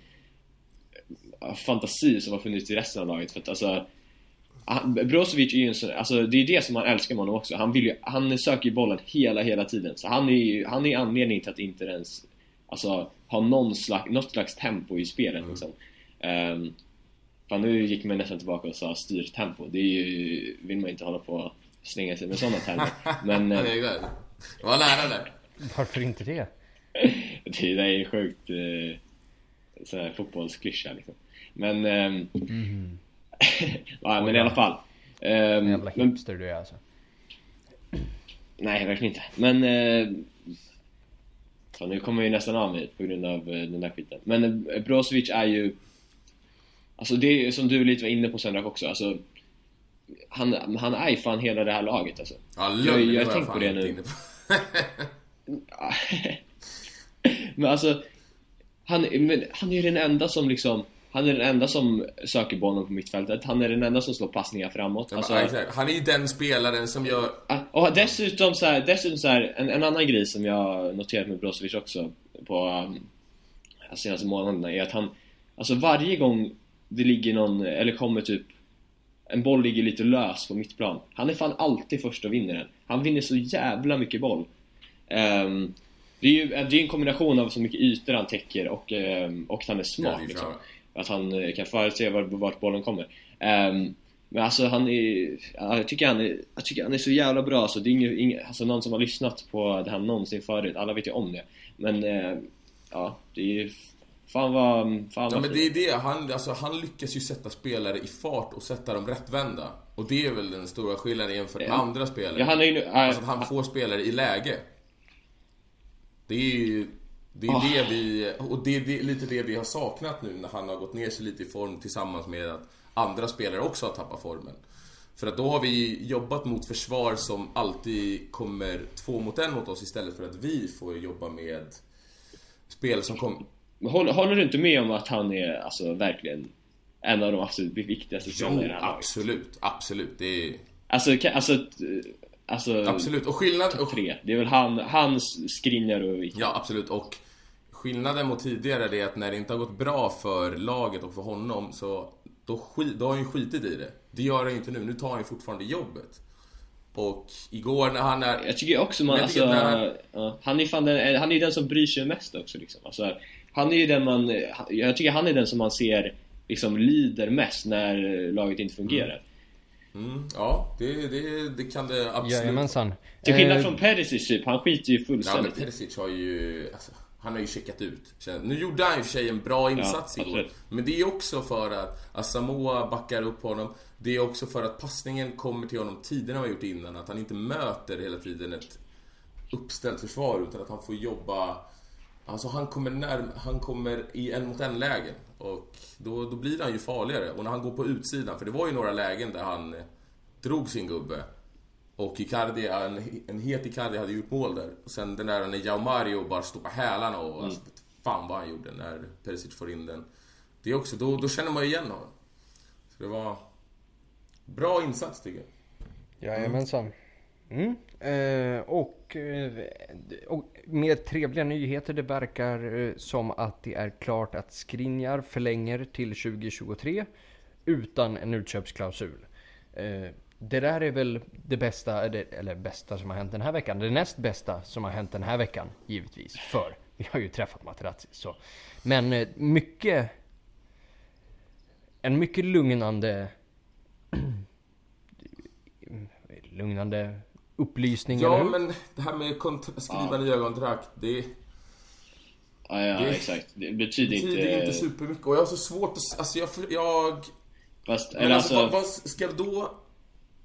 fantasi som har funnits i resten av laget för att alltså Brozovic är ju en sån, alltså det är det som man älskar med honom också. Han, vill ju, han söker ju bollen hela, hela tiden. Så han är ju, han är anledningen till att inte ens alltså, ha någon slags, något slags tempo i spelet mm. liksom. Um, fan, nu gick man nästan tillbaka och sa styrtempo. Det är ju, vill man inte hålla på och slänga sig med sådana termer. Men... Eh, det var nära där. Varför inte det? det är ju sjukt eh, här fotbollsklyscha liksom. Men... Eh, mm. ja, men i alla fall. Eh, jävla hipster du är alltså. Nej, verkligen inte. Men... Eh, så nu kommer jag ju nästan av mig på grund av eh, den där skiten. Men eh, Brozovic är ju... Alltså det är som du lite var inne på Sendrak också, alltså han, han är ju fan hela det här laget alltså. Ja, jag, jag, har tänkt på det nu. men alltså, han, men han är den enda som liksom han är den enda som söker bollen på mittfältet, han är den enda som slår passningar framåt alltså, Han är ju den spelaren som gör... Och dessutom så här, dessutom så här, en, en annan grej som jag noterat med Brozovic också på um, senaste månaderna är att han Alltså varje gång det ligger någon, eller kommer typ en boll ligger lite lös på mittplan. Han är fan alltid först och vinner den. Han vinner så jävla mycket boll. Um, det är ju det är en kombination av så mycket ytor han täcker och, um, och att han är smart ja, liksom. Att han kan förutse vart, vart bollen kommer. Um, men alltså han är, jag tycker han är, jag tycker han är så jävla bra så det är inget, inget, alltså någon som har lyssnat på det här någonsin förut, alla vet ju om det. Men uh, ja, det är Fan vad... Fan ja, men det är det. Han, alltså, han lyckas ju sätta spelare i fart och sätta dem rättvända. Och det är väl den stora skillnaden jämfört med ja. andra spelare. Ja, han är ju, äh, alltså att han får spelare i läge. Det är ju... Det är oh. det vi... Och det är det, lite det vi har saknat nu när han har gått ner sig lite i form tillsammans med att andra spelare också har tappat formen. För att då har vi jobbat mot försvar som alltid kommer två mot en mot oss istället för att vi får jobba med spel som kommer Håller, håller, du inte med om att han är alltså verkligen en av de absolut viktigaste spelarna här absolut, absolut. Det är... Alltså, alltså, alltså... Absolut, och skillnad... Och... Tre. Det är väl han, hans Skriniar och Ja, absolut. Och skillnaden mot tidigare är att när det inte har gått bra för laget och för honom så då, skit, då har han ju skitit i det. Det gör han ju inte nu. Nu tar han ju fortfarande jobbet. Och igår när han är... Jag tycker också man, alltså, han... Ja, han är fan den, han är den som bryr sig mest också liksom. Alltså, han är ju den man, jag tycker han är den som man ser liksom lider mest när laget inte fungerar. Mm. Mm, ja, det, det, det kan det absolut. Jajamensan. Till skillnad eh, från Perisic typ, han skiter ju fullständigt Ja men Perisic har ju, alltså, han har ju checkat ut. Nu gjorde han i och för sig en bra insats Ja, igår. absolut. Men det är också för att Asamoah backar upp honom. Det är också för att passningen kommer till honom tidigare än vad han gjort innan. Att han inte möter hela tiden ett uppställt försvar utan att han får jobba Alltså han kommer, närm- han kommer i en mot en lägen och då, då blir han ju farligare. Och när han går på utsidan, för det var ju några lägen där han eh, drog sin gubbe. Och Icardi, en, en het Icardi hade gjort mål där. Och sen den där när Jao Mario bara stod på hälarna och alltså, fan vad han gjorde när Perisic får in den. Det är också, då, då känner man ju igen honom. Så det var bra insats tycker jag. Jajamensan. Mm. Eh, och, och eh, med trevliga nyheter, det verkar eh, som att det är klart att Skriniar förlänger till 2023 utan en utköpsklausul. Eh, det där är väl det bästa, eller, bästa som har hänt den här veckan. Det näst bästa som har hänt den här veckan, givetvis. För vi har ju träffat Materazzi. Så. Men mycket... En mycket lugnande lugnande upplysning, eller Ja hur? men det här med skriva nya kontrakt, det Ja, ja Det- exakt. Det betyder betyder inte... inte supermycket. Och jag har så svårt att... Alltså jag... jag Fast, men eller alltså, alltså... vad, vad ska då...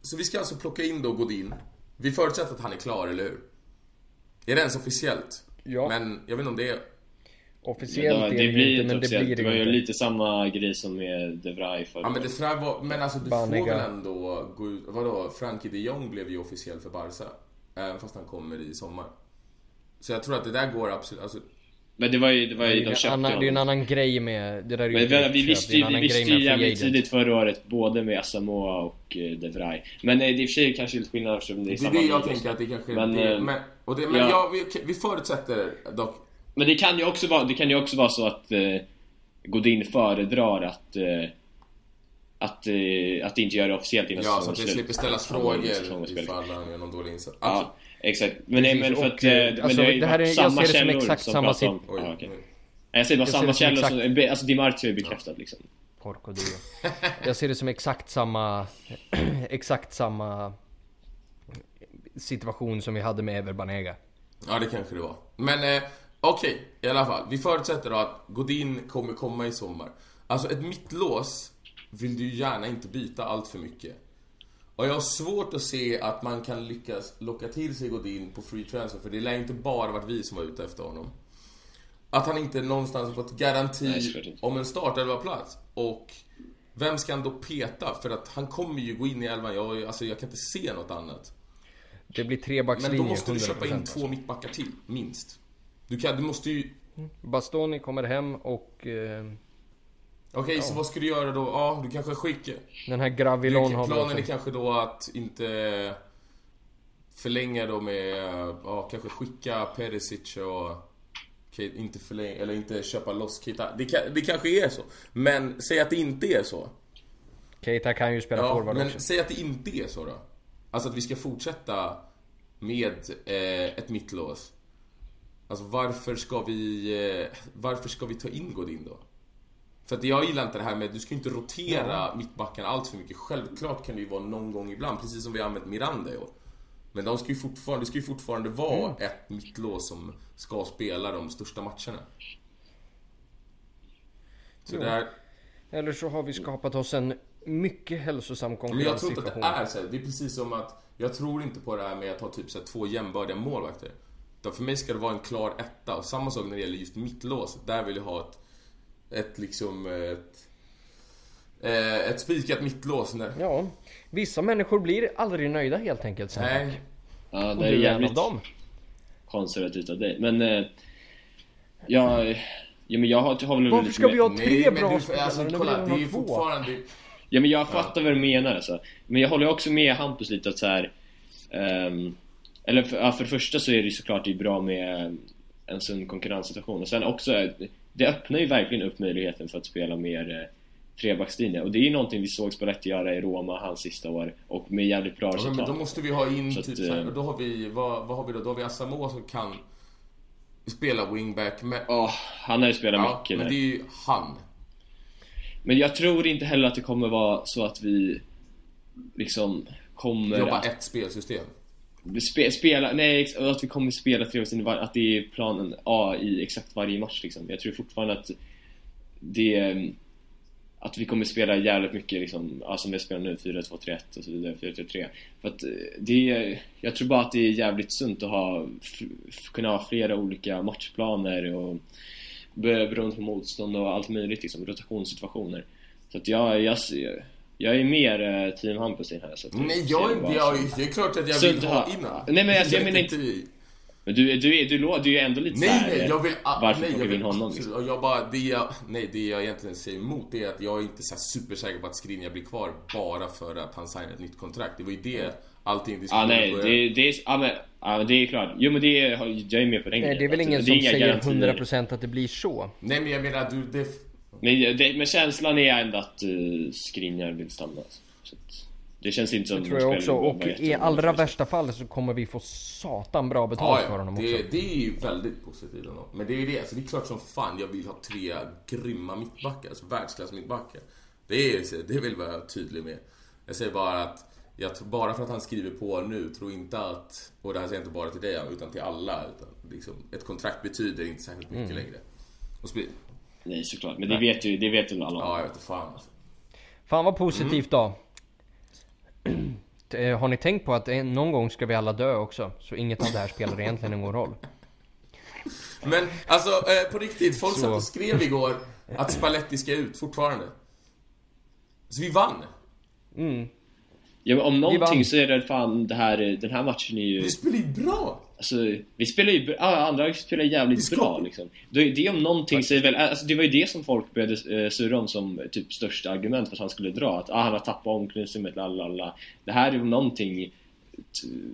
Så vi ska alltså plocka in då Godin. Vi förutsätter att han är klar, eller hur? Är det ens officiellt? Ja. Men jag vet inte om det är... Officiellt Ja, är det det blir inte, men det blir Det det var ju inte. lite samma grej som med De Vrij förra Ja men det året. får vara... Men alltså du Banega. får väl ändå gå ut... Vadå? Frankie de Jong blev ju officiell för Barca. Även fast han kommer i sommar. Så jag tror att det där går absolut... Alltså, Men det var ju, det var Det ju, är, de en köpte annan, det är en honom. annan grej med... Det där är ju Men vi, vi visste det ju, en vi visste ju med jävligt tidigt förra året, både med Asamoah och eh, De Vrij. Men eh, det är i och för sig kanske lite skillnad eftersom det är det är samma det jag tänker att det kanske Men, det, eh, men, och det, men ja. ja, vi, vi förutsätter dock... Men det kan ju också vara, det kan ju också vara så att eh, Godin föredrar att eh, att, eh, att inte göra det officiellt innan Ja, så att det slipper ställas frågor ifall han gör någon dålig insats. Ja, exakt. Men, nej, men för och, att... eh, eh, men alltså, det, har ju det här är- jag samma ser det som källor exakt som samma pratar om... Oj, Ja, nu. Nej, Jag säger bara Jag ser samma som källor exakt- som... Alltså Di Marzio är bekräftat liksom. Porco Dio. Jag ser det som exakt samma... exakt samma situation som vi hade med Ever Banega. Ja, det kanske det var. Men eh, okej, i alla fall. Vi förutsätter då att Godin kommer komma i sommar. Alltså ett mittlås vill du ju gärna inte byta allt för mycket. Och jag har svårt att se att man kan lyckas locka till sig Godin på free transfer, för det lär inte bara varit vi som var ute efter honom. Att han inte någonstans har fått garanti Nej, om en startelva-plats. Och vem ska han då peta? För att han kommer ju gå in i elvan. Jag, alltså, jag kan inte se något annat. Det blir Men trebackslinje, då måste du 100%. köpa in alltså. två mittbackar till, minst. Du, kan, du måste ju... Bastoni kommer hem och... Eh, Okej, så vad ska du göra då? Ja, du kanske skickar... den här Gravilon har planen är kanske då att inte förlänga då med... Ja, kanske skicka Perisic och... Inte förlänga, eller inte köpa loss Keita. Det, kan, det kanske är så. Men säg att det inte är så. Keita kan ju spela Ja, forward men också. säg att det inte är så då. Alltså att vi ska fortsätta med eh, ett mittlås. Alltså varför ska vi... Eh, varför ska vi ta in Godin då? För att jag gillar inte det här med, du ska ju inte rotera mittbackarna allt för mycket. Självklart kan det ju vara någon gång ibland, precis som vi har använt Miranda i år. Men de ska ju fortfarande, det ska ju fortfarande vara Mm. ett mittlås som ska spela de största matcherna. Så Jo. det är, Eller så har vi skapat oss en mycket hälsosam Men jag tror inte att det är så. Det är precis som att jag tror inte på det här med att ha typ så två jämbördiga målvakter. Utan för mig ska det vara en klar etta. Och samma sak när det gäller just mittlås. Där vill jag ha ett, ett liksom ett, eh, ett spikat mittlås. När, Ja, vissa människor blir aldrig nöjda helt enkelt. Sen. nej, Ja, det är jävligt dem. konservativt av dig. Men... Eh, jag... Ja, men jag har, har väl Varför lite ska vi ha nej, tre men bra du, spelare alltså, kolla, det är två? fortfarande... Ja men jag fattar vad du menar alltså. Men jag håller också med Hampus lite att så här. ehm, eller för, ja, för det första så är det ju såklart det är bra med en sund konkurrenssituation. Och sen också, det öppnar ju verkligen upp möjligheten för att spela mer eh, trebackslinje. Och det är ju någonting vi såg Spalletti göra i Roma hans sista år. Och med jävligt bra Ja, men resultat. då måste vi ha in Så att, typ så här, eh, då har vi, vad, vad har vi då? Då har vi Asamoah som kan spela wingback. Men, Åh, han har ju spelat ja, mycket men där. det är ju han. Men jag tror inte heller att det kommer vara så att vi liksom kommer Jobba att... ett spelsystem. Spe, spela, nej, att vi kommer spela tre att det är planen A i exakt varje match liksom. Jag tror fortfarande att det att vi kommer spela jävligt mycket liksom, ja, som vi spelar nu, 4-2-3-1 och så vidare, 4-3-3 För att eh, det jag tror bara att det är jävligt sunt att ha, kunna ha flera olika matchplaner och beroende på motstånd och allt möjligt liksom, rotationssituationer Så att jag, jag, ser- jag är mer eh, team Hampus i den här så Nej, jag, jag, som- det är klart att jag vill ha innan. Nej, men alltså, jag menar inte... Men du, du, är, du, du är ändå lite Nej, såhär, nej, jag vill... ah, varför nej, plockar jag vi in vill honom liksom? Jag bara, det jag, nej, det jag egentligen säger emot det är att jag är inte så supersäker på att Skriniar blir kvar bara för att han signar ett nytt kontrakt. Det var ju det allting Ja diskussionen nej, började. det, det, är, ja, men, men det är klart. Jo men det är, jag är med på den Nej, grejen. det är väl Att ingen som säger garantier. 100% att det blir så. Nej, men jag menar, du, det... Men, det, men känslan är ändå att uh, Skriniar vill stanna. Så att, det känns inte som Det tror jag också. Och i allra värsta fall så kommer vi få satan bra betalt Ja, för ja, honom också. det, det är ju väldigt positivt ändå. Men det är ju det, så det är klart som fan jag vill ha tre grymma mittbackar, alltså världsklass mittbackar. Det är, det vill jag vara tydlig med. Jag säger bara att, jag tror, bara för att han skriver på nu, tror inte att, och det här säger jag inte bara till dig utan till alla, utan liksom, ett kontrakt betyder inte särskilt mycket Mm. längre. Och Nej såklart, men det vet ju, det vet ju alla ja, jag vet fan alltså. Fan vad positivt då. Mm. Eh, Har ni tänkt på att någon gång ska vi alla dö också? Så inget av det här spelar egentligen någon roll. Men alltså, eh, på riktigt, folk Så. satt och skrev igår att Spalletti ska ut fortfarande. Så vi vann! Ja, men om någonting så är det fan det här, den här matchen är ju... Vi spelar ju bra! Alltså, vi spelar ju, andra spelar jävligt bra liksom. Det, det om någonting är väl, alltså det var ju det som folk började eh, surra om som typ största argument för att han skulle dra. Att ah, han har tappat omklädningsrummet, lalala. Det här är om någonting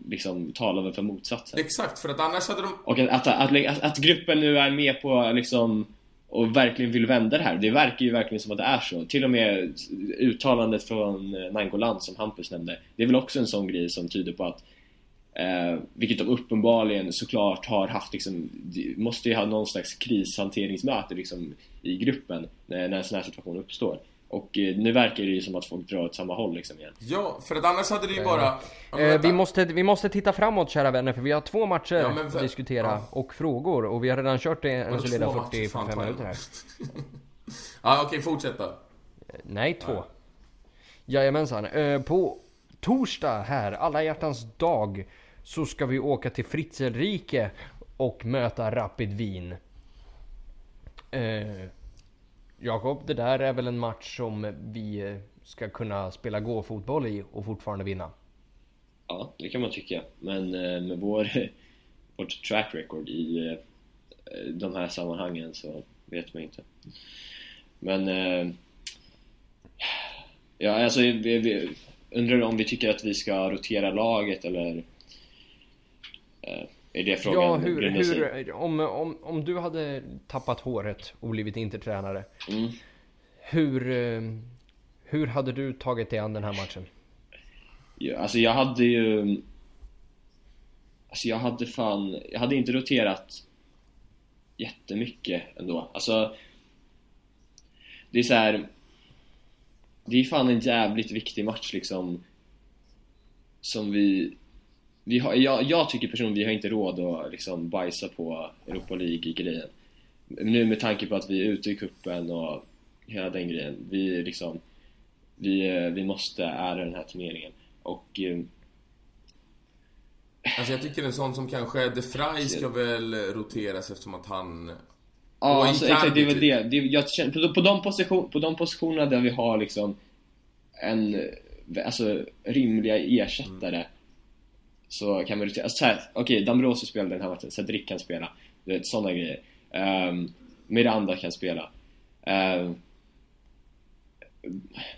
liksom talar väl för motsatsen. Exakt, för att annars hade de Och att, att, att, att, att gruppen nu är med på liksom och verkligen vill vända det här. Det verkar ju verkligen som att det är så. Till och med uttalandet från eh, Nangoland som Hampus nämnde. Det är väl också en sån grej som tyder på att Eh, vilket de uppenbarligen såklart har haft liksom, måste ju ha någon slags krishanteringsmöte liksom i gruppen när, när en sån här situation uppstår. Och eh, nu verkar det ju som att folk drar åt samma håll liksom igen. Ja, för att annars hade det ju bara... Ja, men Eh, vi, måste, vi måste titta framåt kära vänner för vi har två matcher Ja, men att diskutera ja. och frågor och vi har redan kört det en Vadå, solida två matcher? Fan, 40-45 ta en. minuter här. Ja, okej, fortsätt då. Nej, två. Jajamensan. Eh, på torsdag här, alla hjärtans dag, så ska vi åka till Fritzelrike och möta Rapid Wien. Eh, Jakob, det där är väl en match som vi eh, ska kunna spela gå-fotboll i och fortfarande vinna? Ja, det kan man tycka. Men eh, med vår, vårt track record i eh, de här sammanhangen så vet man inte. Men... Eh, ja, alltså, vi, vi, undrar om vi tycker att vi ska rotera laget eller... Eh, är det frågan? Ja, hur, hur, om, om, om du hade tappat håret och blivit intertränare, Mm. hur, eh, hur hade du tagit dig an den här matchen? Ja, alltså jag hade ju... Alltså jag hade fan... Jag hade inte roterat jättemycket ändå. Alltså... Det är så här. Det är fan en jävligt viktig match liksom. Som vi... vi har, jag, jag tycker personligen vi har inte råd att liksom bajsa på Europa League-grejen. Nu med tanke på att vi är ute i kuppen och hela den grejen. Vi liksom... Vi, vi måste ära den här turneringen. Och... eh, Alltså jag tycker en sån som kanske De Frey ska väl roteras eftersom att han... Ja, alltså, exakt, det typ. det. det jag känner, på, de position, på de positionerna där vi har liksom en, alltså rimliga ersättare så kan vi rotera. Alltså, okej, Dambrosio spelar den här matchen, Cedric kan spela. Du vet, sådana grejer. Um, Miranda kan spela. Um,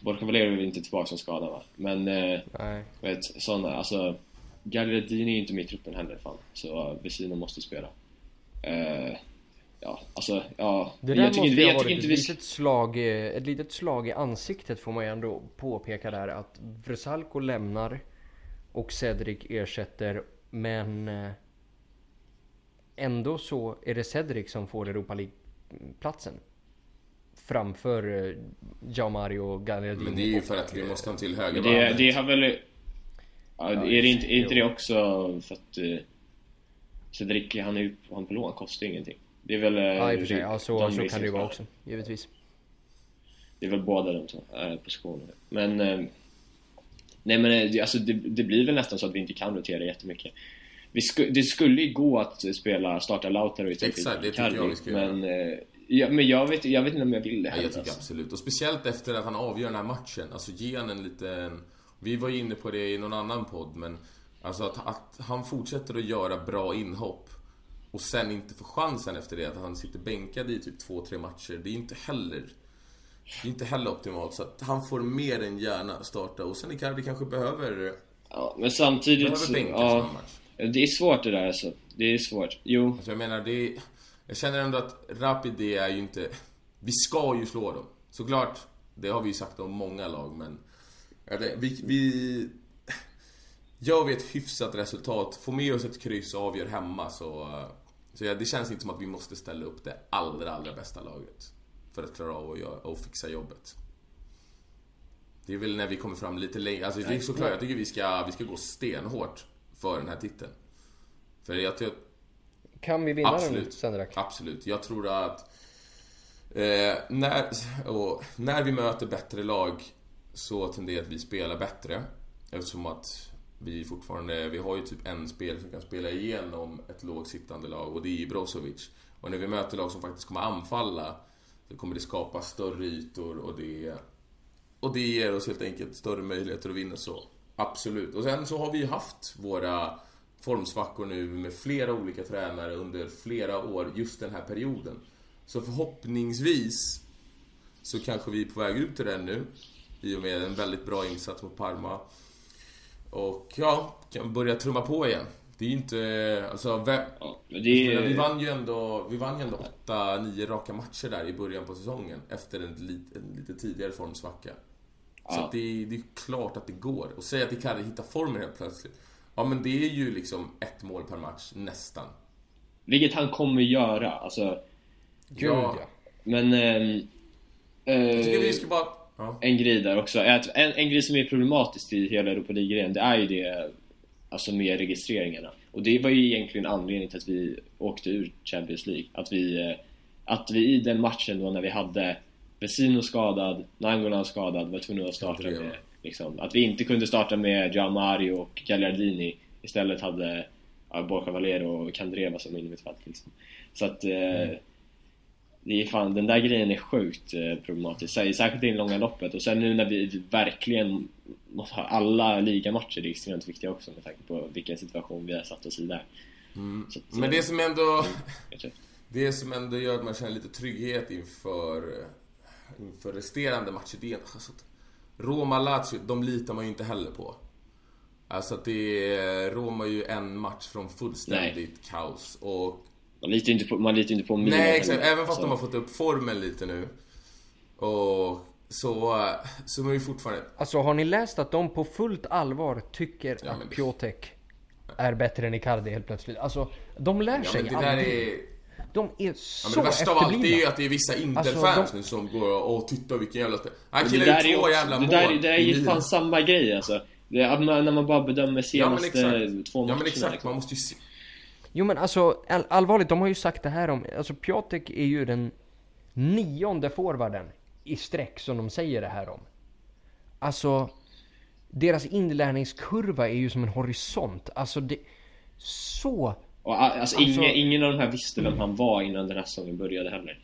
Borja Valero är inte tillbaka som skadad va? Men, uh, Nej. vet, sådana, alltså Gagliardini är inte med i truppen heller fan. Så Vesino måste spela. Eh, ja, alltså, ja. Det där jag måste inte, ju ha jag varit ett vi... litet, slag, ett litet slag i ansiktet får man ju ändå påpeka där att Vrsalko lämnar och Cedric ersätter men eh, ändå så är det Cedric som får Europa League-platsen. Framför eh, Jao Mario Gagliardini. Men det är ju för att vi måste ha en till Men höger det, det har väl... Ja, är, det inte, är inte det också för att uh, Cedric, han är ju han på lån, kostar ingenting. Det är väl... Uh, ja, i och för sig. Ja, så, så kan det ju vara också, givetvis. Det är väl båda de två äh, positionerna. Men... Uh, nej men alltså, det, det, blir väl nästan så att vi inte kan rotera jättemycket. Vi sku, det skulle ju gå att spela, starta Lautaro istället Exakt, det tycker jag vi ska men, göra. Ja, men jag vet, jag vet inte om jag vill det heller. Ja, jag tycker alltså. absolut. Och speciellt efter att han avgör den här matchen. Alltså ge han en liten... Vi var inne på det i någon annan podd, men... Alltså att, att han fortsätter att göra bra inhopp och sen inte får chansen efter det, att han sitter bänkad i typ två, tre matcher. Det är inte heller... Det är inte heller optimalt. Så att han får mer än gärna starta. Och sen Icardi kanske behöver... Ja, men samtidigt... Behöver bänkas ja. Det är svårt det där alltså. Det är svårt. Jo. Alltså jag menar, det är... Jag känner ändå att Rapid, är ju inte... Vi ska ju slå dem. Såklart, det har vi ju sagt om många lag, men... Vi, vi... Gör vi ett hyfsat resultat, får med oss ett kryss och avgör hemma så... Så ja, det känns inte som att vi måste ställa upp det allra, allra bästa laget. För att klara av göra, och fixa jobbet. Det är väl när vi kommer fram lite längre. Alltså det är såklart, jag tycker vi ska, vi ska gå stenhårt för den här titeln. För jag, jag, kan vi vinna Absolut. den Senderak? Absolut. Jag tror att eh, när, och, när vi möter bättre lag så tenderar att vi spela bättre. Eftersom att vi fortfarande, vi har ju typ en spel som kan spela igenom ett lågsittande lag och det är ju Brozovic. Och när vi möter lag som faktiskt kommer anfalla så kommer det skapa större ytor och det, och det ger oss helt enkelt större möjligheter att vinna så. Absolut. Och sen så har vi ju haft våra formsvackor nu med flera olika tränare under flera år just den här perioden. Så förhoppningsvis så kanske vi är på väg ut ur den nu. I och med en väldigt bra insats mot Parma. Och ja, kan börja trumma på igen. Det är ju inte... Alltså, vem, ja, det... vi vann ju ändå, vi vann ju ändå 8-9 raka matcher där i början på säsongen. Efter en, lite, en lite tidigare formsvacka. Ja. Så det, det är klart att det går. Och säga att Icardi hittar formen helt plötsligt. Ja men det är ju liksom ett mål per match, nästan. Vilket han kommer göra, alltså... Gud ja. Men... Eh, jag tycker vi ska bara... Ja. En grej där också. En, en grej som är problematisk i hela Europa League-grejen, det är ju det Alltså med registreringarna. Och det var ju egentligen anledningen till att vi åkte ur Champions League. Att vi, eh, att vi i den matchen då när vi hade Vesino skadad, Nangolan skadad, var tvungna att starta med Liksom, att vi inte kunde starta med Gian Mario och Gagliardini Istället hade ja, Borja Valero och Candreva som innermittfält liksom. Så att eh, mm. Det är fan, den där grejen är sjukt eh, problematisk, särskilt i det långa loppet och sen nu när vi verkligen alla ligamatcher är extremt viktiga också med tanke på vilken situation vi har satt oss i där. Mm. Att, Men det som ändå mm, Det som ändå gör att man känner lite trygghet inför inför resterande matcher, det är alltså att Roma-Lazio, de litar man ju inte heller på. Alltså att det är Roma ju en match från fullständigt Nej. kaos och... Man litar ju inte på, man litar inte på Milan Nej exakt, även fast så. de har fått upp formen lite nu. Och så, så är man ju fortfarande... Alltså har ni läst att de på fullt allvar tycker ja, att Piotek är bättre än Icardi helt plötsligt? Alltså, de lär sig ja, men det där är de är så ja, men Det värsta av allt är ju att det är vissa Interfans alltså, de... nu som går och tittar vilken jävla spel. Han killar ju två också, jävla mål Det där, det är ju fan samma grej alltså. Det är, när man bara bedömer senaste ja, två matcherna. Ja men exakt, liksom. man måste ju se. Jo men alltså all, allvarligt, de har ju sagt det här om, alltså Piatek är ju den nionde forwarden i streck som de säger det här om. Alltså, deras inlärningskurva är ju som en horisont. Alltså det, så och, alltså, alltså ingen, ingen av de här visste vem han var innan den här säsongen började heller.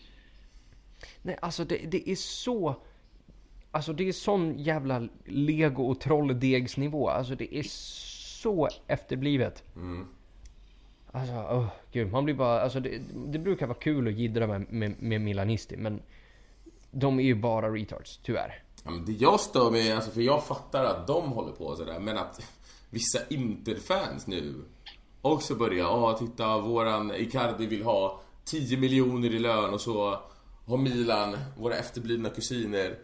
Nej, alltså det, det är så... Alltså det är sån jävla lego och trolldegsnivå. Alltså det är så efterblivet. Mm. Alltså, oh, gud. Man blir bara... Alltså det, det brukar vara kul att jiddra med, med, med Milanisti, men... De är ju bara retards, tyvärr. Ja, men det jag stör mig alltså för jag fattar att de håller på sådär, men att vissa Inter-fans nu också börjar... ja titta våran Icardi vill ha 10 miljoner i lön och så har Milan, våra efterblivna kusiner,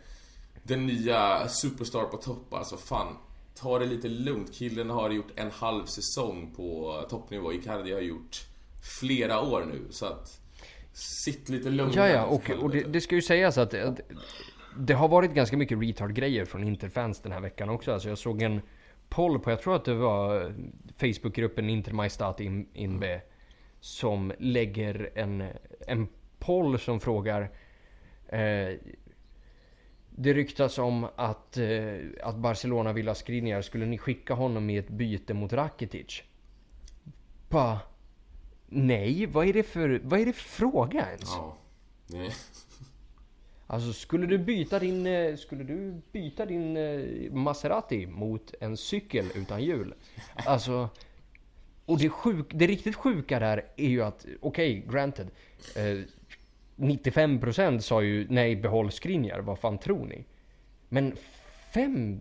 den nya superstar på topp. Alltså fan, ta det lite lugnt. Killen har gjort en halv säsong på toppnivå. Icardi har gjort flera år nu, så att sitt lite lugnt. Ja, ja, och, och det, det, ska ju sägas att, att det har varit ganska mycket retard-grejer från Interfans den här veckan också. Alltså jag såg en poll på, jag tror att det var Facebookgruppen Intermajstat in, Inbe som lägger en, en poll som frågar eh, Det ryktas om att, eh, att Barcelona vill ha Skriniar. Skulle ni skicka honom i ett byte mot Rakitic? Bara... Nej, vad är det för, vad är det för fråga ens? Ja. Nej. Alltså skulle du byta din, eh, skulle du byta din eh, Maserati mot en cykel utan hjul? Alltså... Och det, sjuk, det riktigt sjuka där är ju att, okej, okay, granted. Eh, 95% sa ju nej, behåll Skriniar, vad fan tror ni? Men 5%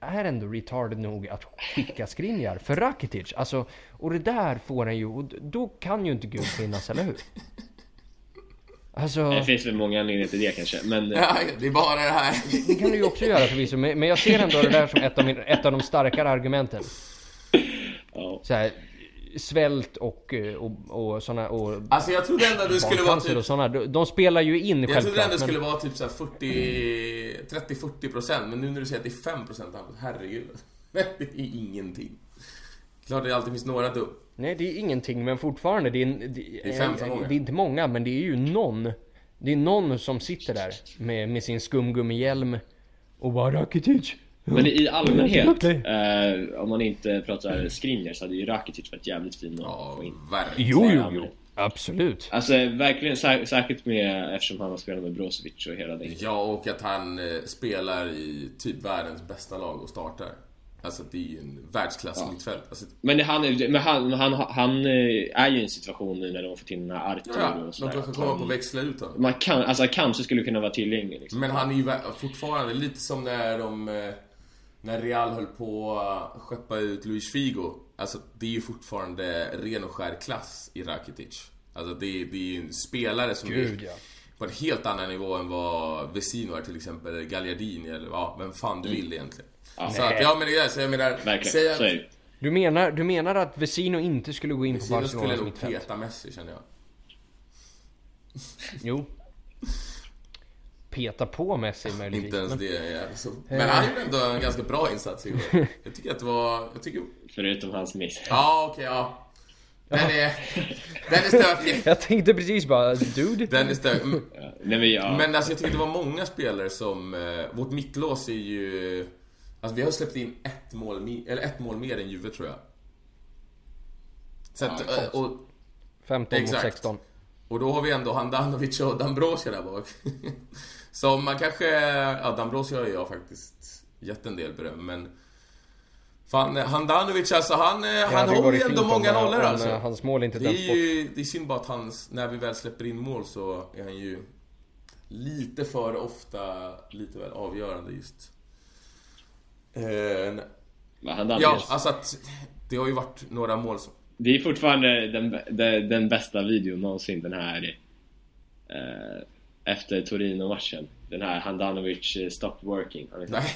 är ändå retarded nog att skicka Skriniar för Rakitic. Alltså, och det där får en ju, och då kan ju inte Gud finnas, eller hur? Alltså... Det finns väl många anledningar till det kanske, men... Ja, det är bara det här. Det kan du ju också göra förvisso, men jag ser ändå det där som ett av, min, ett av de starkare argumenten. Ja. Så här, svält och, och, och såna och Alltså jag trodde ändå det skulle vara typ... och såna, de, de spelar ju in Jag självklart. trodde ändå det men- skulle vara typ såhär 40... 30-40% men nu när du säger att det är 5% herregud. Det är ingenting. Klart det alltid finns några dum. Nej det är ingenting men fortfarande det är, det, Det är för många. Det är inte många men det är ju någon. Det är någon som sitter där med, med sin skumgummihjälm och bara Rakitic. Men i allmänhet, Okej. eh, om man inte pratar Skriniar så hade ju Rakitic varit jävligt fin att Ja, få in. verkligen. Jo jo jo. Absolut. Alltså verkligen, sär, särskilt med, eftersom han har spelat med Brozovic och hela den Ja, och att han eh, spelar i typ världens bästa lag och startar. Alltså det är ju en världsklass Ja. mittfält. Alltså, Men, det- han, är- men han, han, han eh, är ju i en situation nu när de har fått in Artur ja, och de sådär. kanske att kommer på att växla ut honom. Man kan, alltså kanske skulle kunna vara tillgänglig liksom. Men han är ju fortfarande lite som när de... När Real höll på att skeppa ut Luis Figo. Alltså det är ju fortfarande ren och skär klass i Rakitic. Alltså det, är- det är ju en spelare som Gud är ja. på en helt annan nivå än vad Vesino är till exempel, Gagliardini eller ja, vem fan du vill egentligen. Ja. så att, ja men det är så jag menar, Verkligen, säg att. Du menar, du menar att Vesino inte skulle gå in på Vesino skulle Barcelonas nog mittfält? peta Messi känner jag. Jo. Peta på Messi möjligtvis. Inte ens men- det är så. Men han gjorde ändå en ganska bra insats igår. Jag tycker att det var, jag tycker, Förutom hans miss. ja okej ja. Den är, den är stökig. Jag tänkte precis bara, dude. Den är stökig. Mm. Ja. Nej men ja. Men alltså jag tycker det var många spelare som, eh, vårt mittlås är ju... Alltså vi har släppt in ett mål, eller ett mål mer än Juve tror jag. Så att, Ja, eh, och, 15 mot Exakt. 16. Och då har vi ändå Handanovic och Dambrosio där bak. Som man kanske, ja Dambrosio har jag faktiskt gett en del beröm men Fan, Handanovic alltså han, eh, han hade ju håller ju ändå många nollor alltså. eh, hans mål inte det är ju, det är synd bara att hans, när vi väl släpper in mål så är han ju lite för ofta, lite väl avgörande just. Eh. Men han hade ja, alltså att det har ju varit några mål som... Det är fortfarande den, den, den bästa videon någonsin den här eh, Efter Torino-matchen Den här Handanovic eh, stopped working Har ni sett Nej.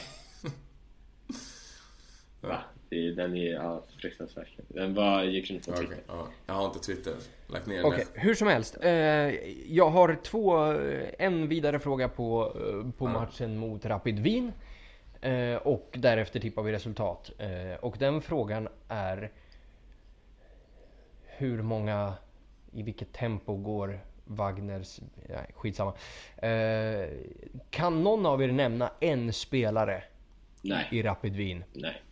Va? Den är ja, fruktansvärd Den var, gick runt på Twitter ja. Jag har inte Twitter. Lagt ner Okej, den. hur som helst. Eh, jag har två, eh, en vidare fråga på, eh, på Ja. matchen mot Rapid Wien. Eh, och därefter tippar vi resultat. Eh, och den frågan är hur många, i vilket tempo går Wagners, nej skitsamma. Eh, kan någon av er nämna en spelare Nej, i Rapid Wien? nej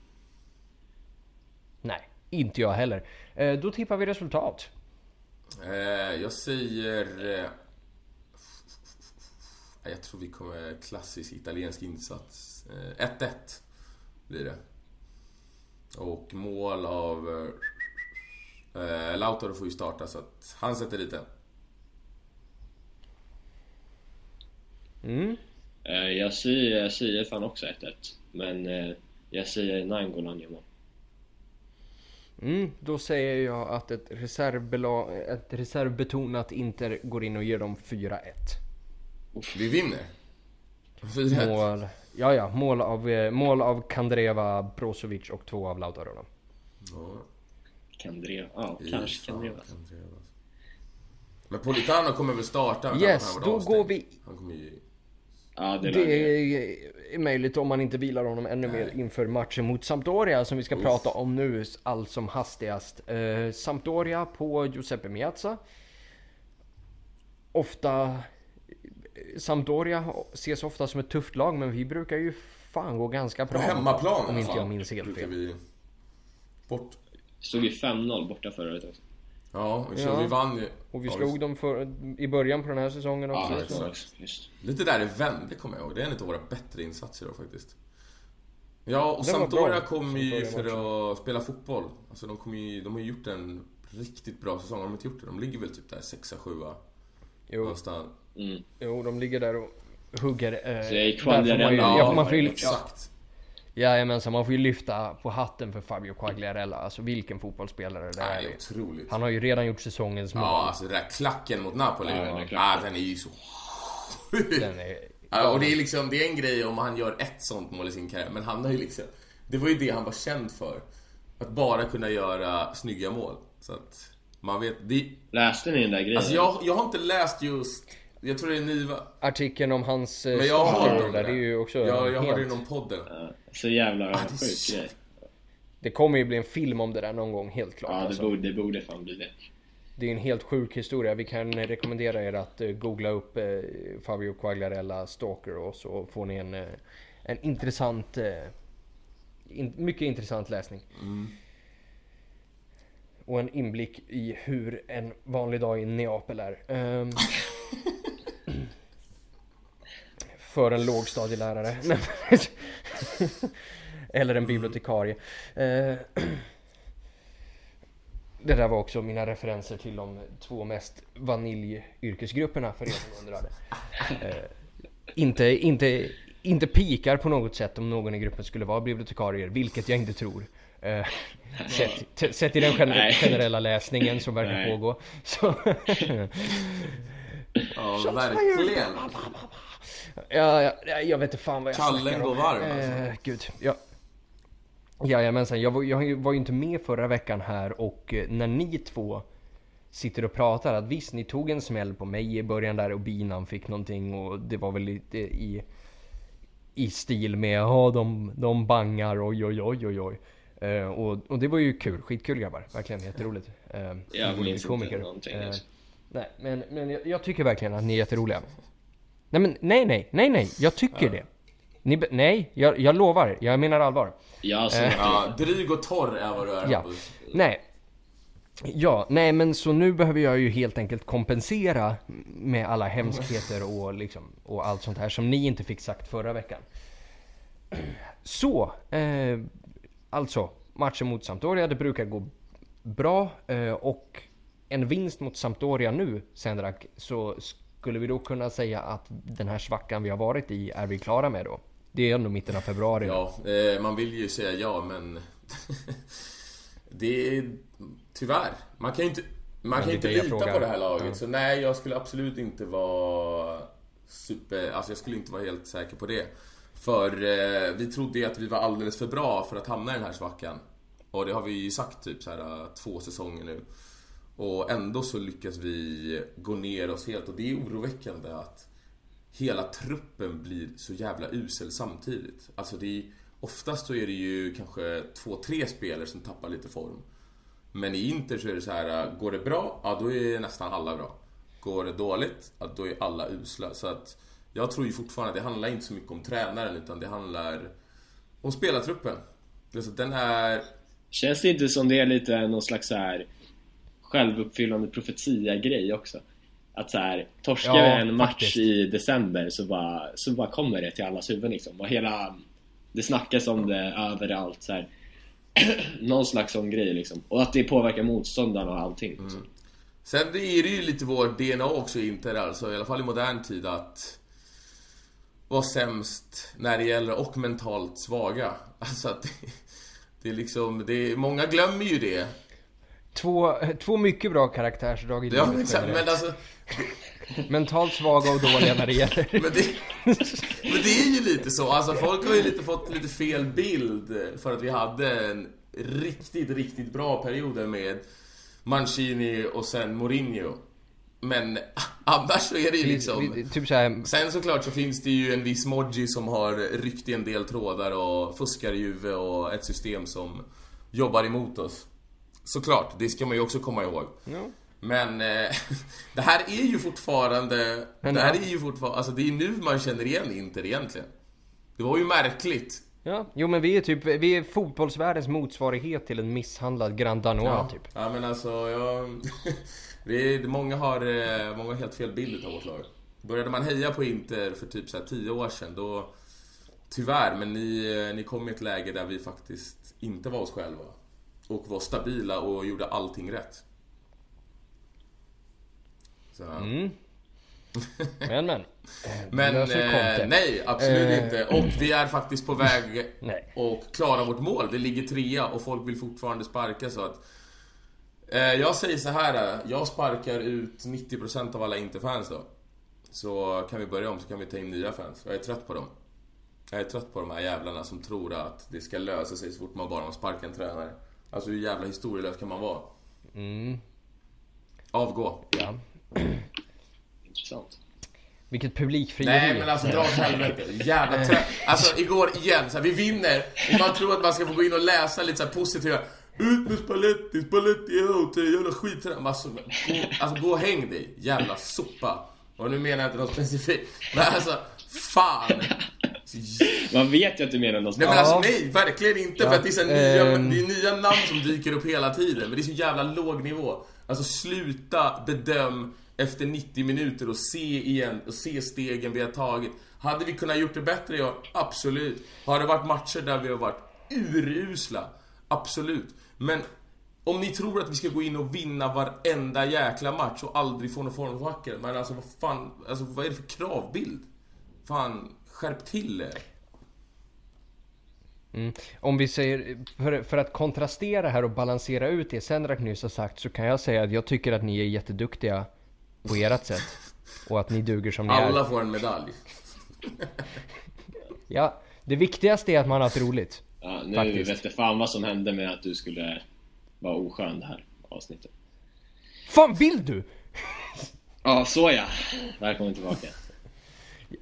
Nej, inte jag heller. Eh, då tippar vi resultat. Eh, jag säger... Eh, jag tror vi kommer klassisk italiensk insats. Eh, 1-1 blir det. Och mål av... Eh, Lautaro får ju starta så att han sätter dit den. Mm. Eh, jag, säger, jag säger fan också 1-1 Men eh, jag säger Nainggolan gör mål Mm, då säger jag att ett, reservbela- ett reservbetonat Inter går in och ger dem 4-1. Vi vinner. 4-1. Mål, ja, ja, mål av, eh, mål av Kandreva, Brozovic och två av Lautaro. då. Kandreva, ja fy kanske Kandreva Kandreva. Men Politano kommer väl starta? Yes, på då avstängd. går vi- Han kommer ju... Ja, det, Det det är möjligt om man inte vilar honom ännu mer inför matchen mot Sampdoria som vi ska prata om nu allt som hastigast. Eh, Sampdoria på Giuseppe Meazza. Ofta... Sampdoria ses ofta som ett tufft lag men vi brukar ju fan gå ganska På bra. hemmaplan i Om inte jag minns helt fel. Vi bort. Stod ju 5-0 borta förra året också. Ja, vi, Ja. vi vann ju. Och vi Ja, slog dem för, i början på den här säsongen också. Ja, exakt. Just. Lite där det vände kommer jag ihåg. Det är en av våra bättre insatser då faktiskt. Ja, och Sampdoria kom ju för att spela fotboll. Alltså de, kom ju, de har ju gjort en riktigt bra säsong. Har de inte gjort det? De ligger väl typ där 6-7 Jo, någonstans. Mm. jo, de ligger där och hugger. Eh, Så jag är där man ja, Ja, man ja, exakt. Jajamensan, man får ju lyfta på hatten för Fabio Quagliarella. Alltså vilken fotbollsspelare det Det är. otroligt. Han har ju redan gjort säsongens mål. Ja, alltså den där klacken mot Napoli. Ja, Ja, den ah, den är ju så... Den är... Ja, och det är liksom, det är en grej om han gör ett sånt mål i sin karriär, men han har ju liksom... Det var ju det han var känd för. Att bara kunna göra snygga mål. Så att man vet... Det, Läste ni den där grejen? alltså jag, jag har inte läst just... Jag tror det är Niva. Artikeln om hans eh, Men jag har dem där, där. det är ju också Jag, jag har det i helt... någon podden. Så jävla Ah, sjuk så- grej. Det kommer ju bli en film om det där någon gång, helt klart. Ja, det alltså. borde, det borde fan bli det. Det är en helt sjuk historia. Vi kan rekommendera er att eh, googla upp eh, Fabio Quagliarella Stalker och så får ni en, en intressant, in, mycket intressant läsning. Och en inblick i hur en vanlig dag i Neapel är. Ehm, för en lågstadielärare. Eller en bibliotekarie. Eh, Det där var också mina referenser till de två mest vaniljyrkesgrupperna för er som undrade. Eh, inte, inte, inte pikar på något sätt om någon i gruppen skulle vara bibliotekarier, vilket jag inte tror. Eh, sett, sett i den generella läsningen som verkar Nej. pågå. Så, Ja, verkligen. ja, ja, jag vet inte fan vad jag Kallen snackar går varm, alltså. Eh, gud, ja. Jajamensan, jag var, jag var ju inte med förra veckan här och eh, när ni två sitter och pratar att visst, ni tog en smäll på mig i början där och binan fick någonting och det var väl lite i, i stil med ja de, de bangar oj oj oj oj oj. Eh, och, och det var ju kul, skitkul grabbar, verkligen jätteroligt. Uh, Jag minns inte någonting, alltså. Nej, men, men jag, jag tycker verkligen att ni är jätteroliga. Nej men nej nej, nej nej, jag tycker det. Ni, nej, jag, jag lovar, jag menar allvar. Ja, alltså, Ja, dryg och torr är vad du är Ja. Nej. Ja, nej men så nu behöver jag ju helt enkelt kompensera med alla hemskheter och liksom och allt sånt här som ni inte fick sagt förra veckan. Så, eh, alltså matchen mot Sampdoria, det brukar gå bra eh, och en vinst mot Sampdoria nu, Sendrak, så skulle vi då kunna säga att den här svackan vi har varit i är vi klara med då? Det är ändå mitten av februari. Ja, eh, man vill ju säga ja, men... det är... Tyvärr. Man kan ju inte... Man kan inte lita frågar. på det här laget. Ja. Så nej, jag skulle absolut inte vara super... Alltså jag skulle inte vara helt säker på det. För eh, vi trodde ju att vi var alldeles för bra för att hamna i den här svackan. Och det har vi ju sagt typ så här eh, två säsonger nu. Och ändå så lyckas vi gå ner oss helt. Och det är oroväckande att hela truppen blir så jävla usel samtidigt. Alltså det är, oftast så är det ju kanske två, tre spelare som tappar lite form. Men i Inter så är det så här, äh, går det bra, ja då är nästan alla bra. Går det dåligt, ja då är alla usla. Så att jag tror ju fortfarande att det handlar inte så mycket om tränaren utan det handlar om spelartruppen. Alltså den är... Känns det inte som det är lite någon slags så här självuppfyllande profetia-grej också? Att så här, torskar Ja, vi en match faktiskt. i december så bara, så bara kommer det till allas huvuden liksom. Och hela, det snackas om det överallt så här. Någon slags sån grej liksom. Och att det påverkar motståndarna och allting. Liksom. Sen är det ju lite vår DNA också i Inter alltså, i alla fall i modern tid att vara sämst när det gäller och mentalt svaga. Alltså att det, det är liksom, det är, många glömmer ju det. Två, två mycket bra karaktärsdrag i Ja, livet exakt, men alltså, Mentalt svaga och dåliga när det gäller. men det, men det är ju lite så. Alltså folk har ju lite fått lite fel bild för att vi hade en riktigt, riktigt bra period med Mancini och sen Mourinho. Men annars så är det ju liksom... Vi- vi- Typ såhär, Sen såklart så finns det ju en viss Moji som har ryckt i en del trådar och fuskar i Juve och ett system som jobbar emot oss. Såklart, det ska man ju också komma ihåg. Men eh, det här är ju fortfarande... Men det här ja. är ju fortfarande... Alltså det är nu man känner igen Inter egentligen. Det var ju märkligt. ja, jo men vi är typ, vi är fotbollsvärldens motsvarighet till en misshandlad Grand Danois typ. Ja men alltså, jag... det är, många, har, eh, många har helt fel bild av vårt lag. Började man heja på Inter för typ så här 10 år sedan då... Tyvärr, men ni, eh, ni kom i ett läge där vi faktiskt inte var oss själva. Och var stabila och gjorde allting rätt. Så, Mm. Men men. Men eh, nej, absolut Eh. inte. Och vi är faktiskt på väg och klara vårt mål. Vi ligger trea och folk vill fortfarande sparka så att... Eh, jag säger så här. eh, Jag sparkar ut 90% av alla Inter-fans då. Så kan vi börja om så kan vi ta in nya fans. Jag är trött på dem. Jag är trött på de här jävlarna som tror att det ska lösa sig så fort man bara sparkar en tränare. Alltså hur jävla historielös kan man vara? Mm, Avgå. ja. Intressant. Vilket publikfrieri. Nej men alltså dra åt helvete. Jävla trött. Alltså igår igen, så här, vi vinner och man tror att man ska få gå in och läsa lite så här positiva ut med Spalletti, Spalletti är out, jävla skit. Alltså, gå, alltså gå och häng dig, jävla sopa. Och nu menar jag inte något specifikt. Men alltså, fan. Man vet ju att du menar något Nej men Ja. alltså nej, verkligen inte. Ja, För att det är, så nya, ehm. det är nya namn som dyker upp hela tiden. Men det är så jävla låg nivå. Alltså sluta bedöm efter 90 minuter och se igen och se stegen vi har tagit. Hade vi kunnat gjort det bättre år? Absolut. Har det varit matcher där vi har varit urusla? Absolut. Men om ni tror att vi ska gå in och vinna varenda jäkla match och aldrig få någon formsvacka. Men alltså vad fan, alltså vad är det för kravbild? Fan, skärp till er. Mm. Om vi säger, för, för att kontrastera här och balansera ut det Sendrak nyss har sagt så kan jag säga att jag tycker att ni är jätteduktiga på ert sätt. Och att ni duger som ni Alla är. får en medalj. Ja, det viktigaste är att man har haft roligt. Ja, nu Faktiskt. vet jag fan vad som hände med att du skulle vara oskön det här avsnittet. Fan vill du? Ja, så ja. Välkommen tillbaka.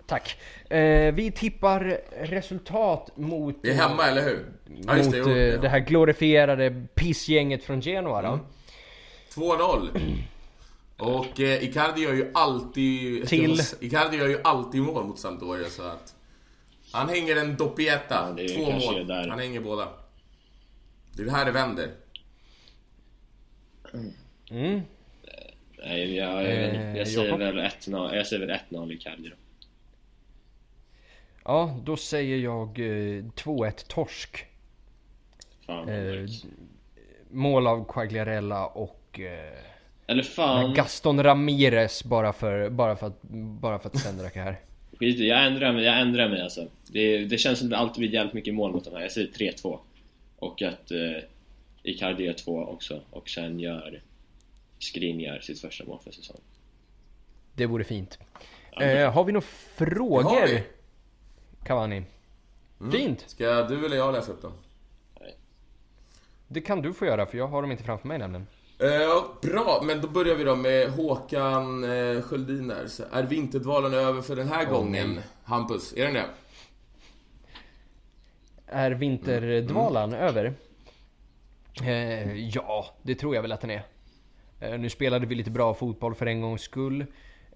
Tack. Eh, vi tippar resultat mot... Vi är hemma, eller hur? Ja, mot det. eh, jo, det ja. här glorifierade pissgänget från Genoa då. 2-0. Och eh, Icardi gör ju alltid... Till. Icardi gör ju alltid mål mot Sampdoria så att... Han hänger en doppietta. Ja, det är Två mål. där. Han hänger båda. Det är det här det vänder. Mm. Nej, jag, jag, Eh, jag säger Jakob? väl 1-0 Jag säger väl 1-0 i Cardi då. Ja, då säger jag eh, 2-1 torsk. Fan. Eh, mål av Quagliarella och eh, Eller fan. Gaston Ramirez bara för, bara för att, bara för att Sendrak är här. Skit jag ändrar mig, jag ändrar mig alltså. Det, det känns som det alltid blir jävligt mycket mål mot de här. Jag säger 3-2. Och att eh, Icardi gör 2 också. Och sen gör Skriniar sitt första mål för säsongen. Det vore fint. Eh, har vi några Det har frågor? Cavani? Fint! Ska du eller jag läsa upp dem? Det kan du få göra för jag har dem inte framför mig nämligen. Eh, bra, men då börjar vi då med Håkan eh, Sköldin där. Så Är vinterdvalen över för den här gången? nej. Hampus, är den det? Är vinterdvalan över? Eh, ja, det tror jag väl att den är. Eh, nu spelade vi lite bra fotboll för en gångs skull.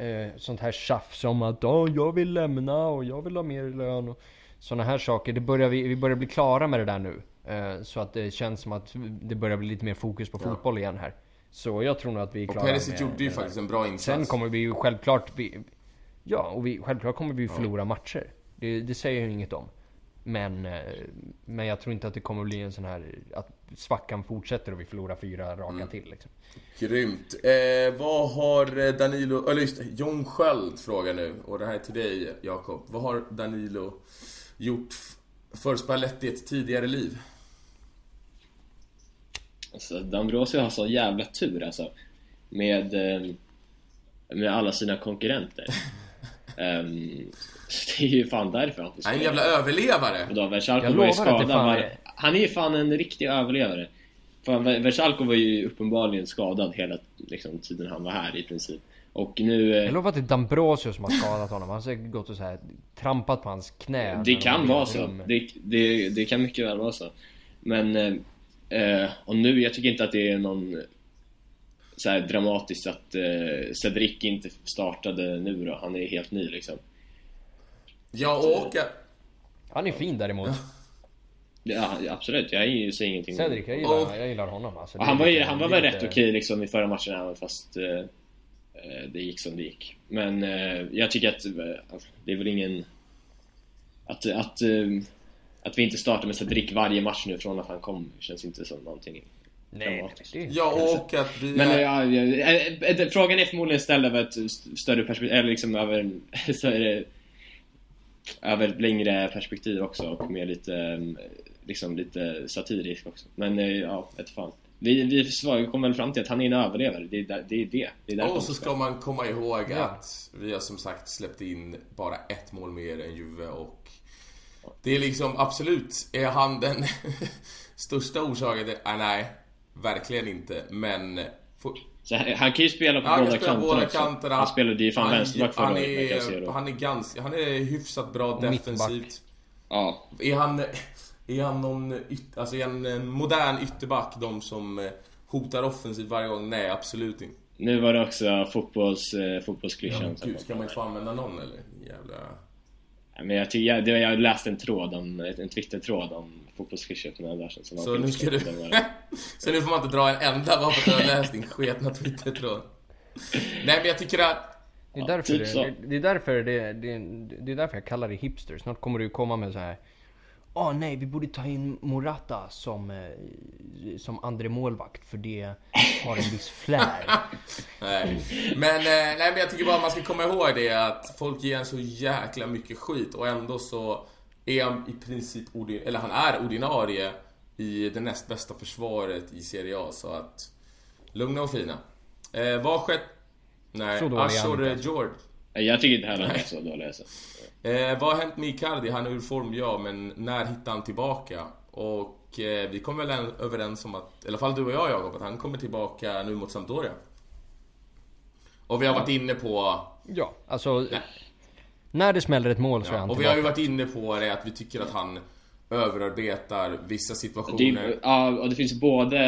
Eh, sånt här tjafs om att "Ja, jag vill lämna och jag vill ha mer lön och såna här saker. Det börjar vi, vi börjar bli klara med det där nu. Eh, så att det känns som att det börjar bli lite mer fokus på fotboll igen här. Så jag tror nog att vi är Och klara Perisic med- gjorde ju faktiskt en bra insats. Sen kommer vi ju självklart... Vi, ja, och vi, självklart kommer vi förlora matcher. Det, det säger jag inget om. Men, eh, men jag tror inte att det kommer bli en sån här... Att svackan fortsätter och vi förlorar fyra raka Mm. till liksom. Grymt. Eh, vad har eh, Danilo, eller just det, John Sköld frågar nu, och det här är till dig Jakob. Vad har Danilo gjort för Spalletti i ett tidigare liv? Alltså, D'Ambrosio har så jävla tur alltså. Med, eh, med alla sina konkurrenter. Ehm, så det är ju fan därför han får Han är en spela. jävla överlevare. Då, Jag lovar att det fan var- är- Han är ju fan en riktig överlevare. Fan, Versalco var ju uppenbarligen skadad hela liksom, tiden han var här i princip. Och nu... eh, Jag lovar att det är Dambrosio som har skadat honom. Han har säkert gått och så här trampat på hans knä. Det kan vara så. rummet. Det, det, det kan mycket väl vara så. Men... Eh, eh, och nu, jag tycker inte att det är någon så här dramatiskt att eh, Cedric inte startade nu då. Han är helt ny liksom. Ja, och... Han är fin däremot. Ja, absolut. Jag ju- säger ingenting. Cedric, jag gillar, jag gillar honom alltså. Och han var, lite- han var väl lite- rätt okej liksom i förra matchen även fast eh, eh, det gick som det gick. Men eh, jag tycker att eh, det är väl ingen... Att, att, eh, att vi inte startar med Cedric varje match nu från att han kom känns inte som någonting Nej, det, Ja, och att vi... Men ja, ja, eh, frågan är förmodligen ställd över ett st- större perspektiv, eller liksom över en större, över ett längre perspektiv också och med lite, liksom lite satirisk också. Men eh, ja, vet fan. Vi, vi kom väl fram till att han är en överlevare, det är där- det. Är det. det är Och så ska- man komma ihåg Ja. att vi har som sagt släppt in bara ett mål mer än Juve och det är liksom absolut, är han den största orsaken till, ah, nej, verkligen inte, men får- Så han, kan ju spela på Ja, båda kanterna båda kanterna. Han spelade ju fan han, vänsterback förra året han är ganska, han är hyfsat bra Och mittback. defensivt. Ja, Är han, är han någon, yt, alltså är han en modern ytterback, de som eh, hotar offensivt varje gång? Nej, absolut inte. nu var det också fotbolls, eh, fotbollsklyschan. som Gud, ska man inte få använda någon eller? Jävla... Men jag, jag, det- jag läste en tråd om, en Twitter-tråd om fotbollsklyschor för några dagar sedan. Så nu ska du... Så nu får man inte dra en enda bara för att du har läst din sketna Twitter-tråd. Nej men jag tycker att... det är Ja, därför, typ så. det, det är därför det, det, det är därför jag kallar det hipster. Snart kommer du komma med så här. Åh nej, vi borde ta in Morata som, eh, som andra målvakt för det har en viss flair. Nej. Men, eh, nej, men jag tycker bara man ska komma ihåg det att folk ger en så jäkla mycket skit och ändå så är han i princip ordin- eller han är ordinarie i det näst bästa försvaret i Serie A så att lugna och fina. Eh, vad skett? Nej, Ashore. George. Jag tycker inte heller han är så dålig alltså. Eh, vad har hänt med Icardi? Han är ur form, ja, men när hittar han tillbaka? Och eh, vi kom väl en- överens om att, i alla fall du och jag Jakob, att han kommer tillbaka nu mot Sampdoria. Och vi har varit inne på, Ja, alltså. När det smäller ett mål så är ja, han och vi har ju tillbaka. varit inne på det att vi tycker att han överarbetar vissa Det, situationer. ja, och det finns både,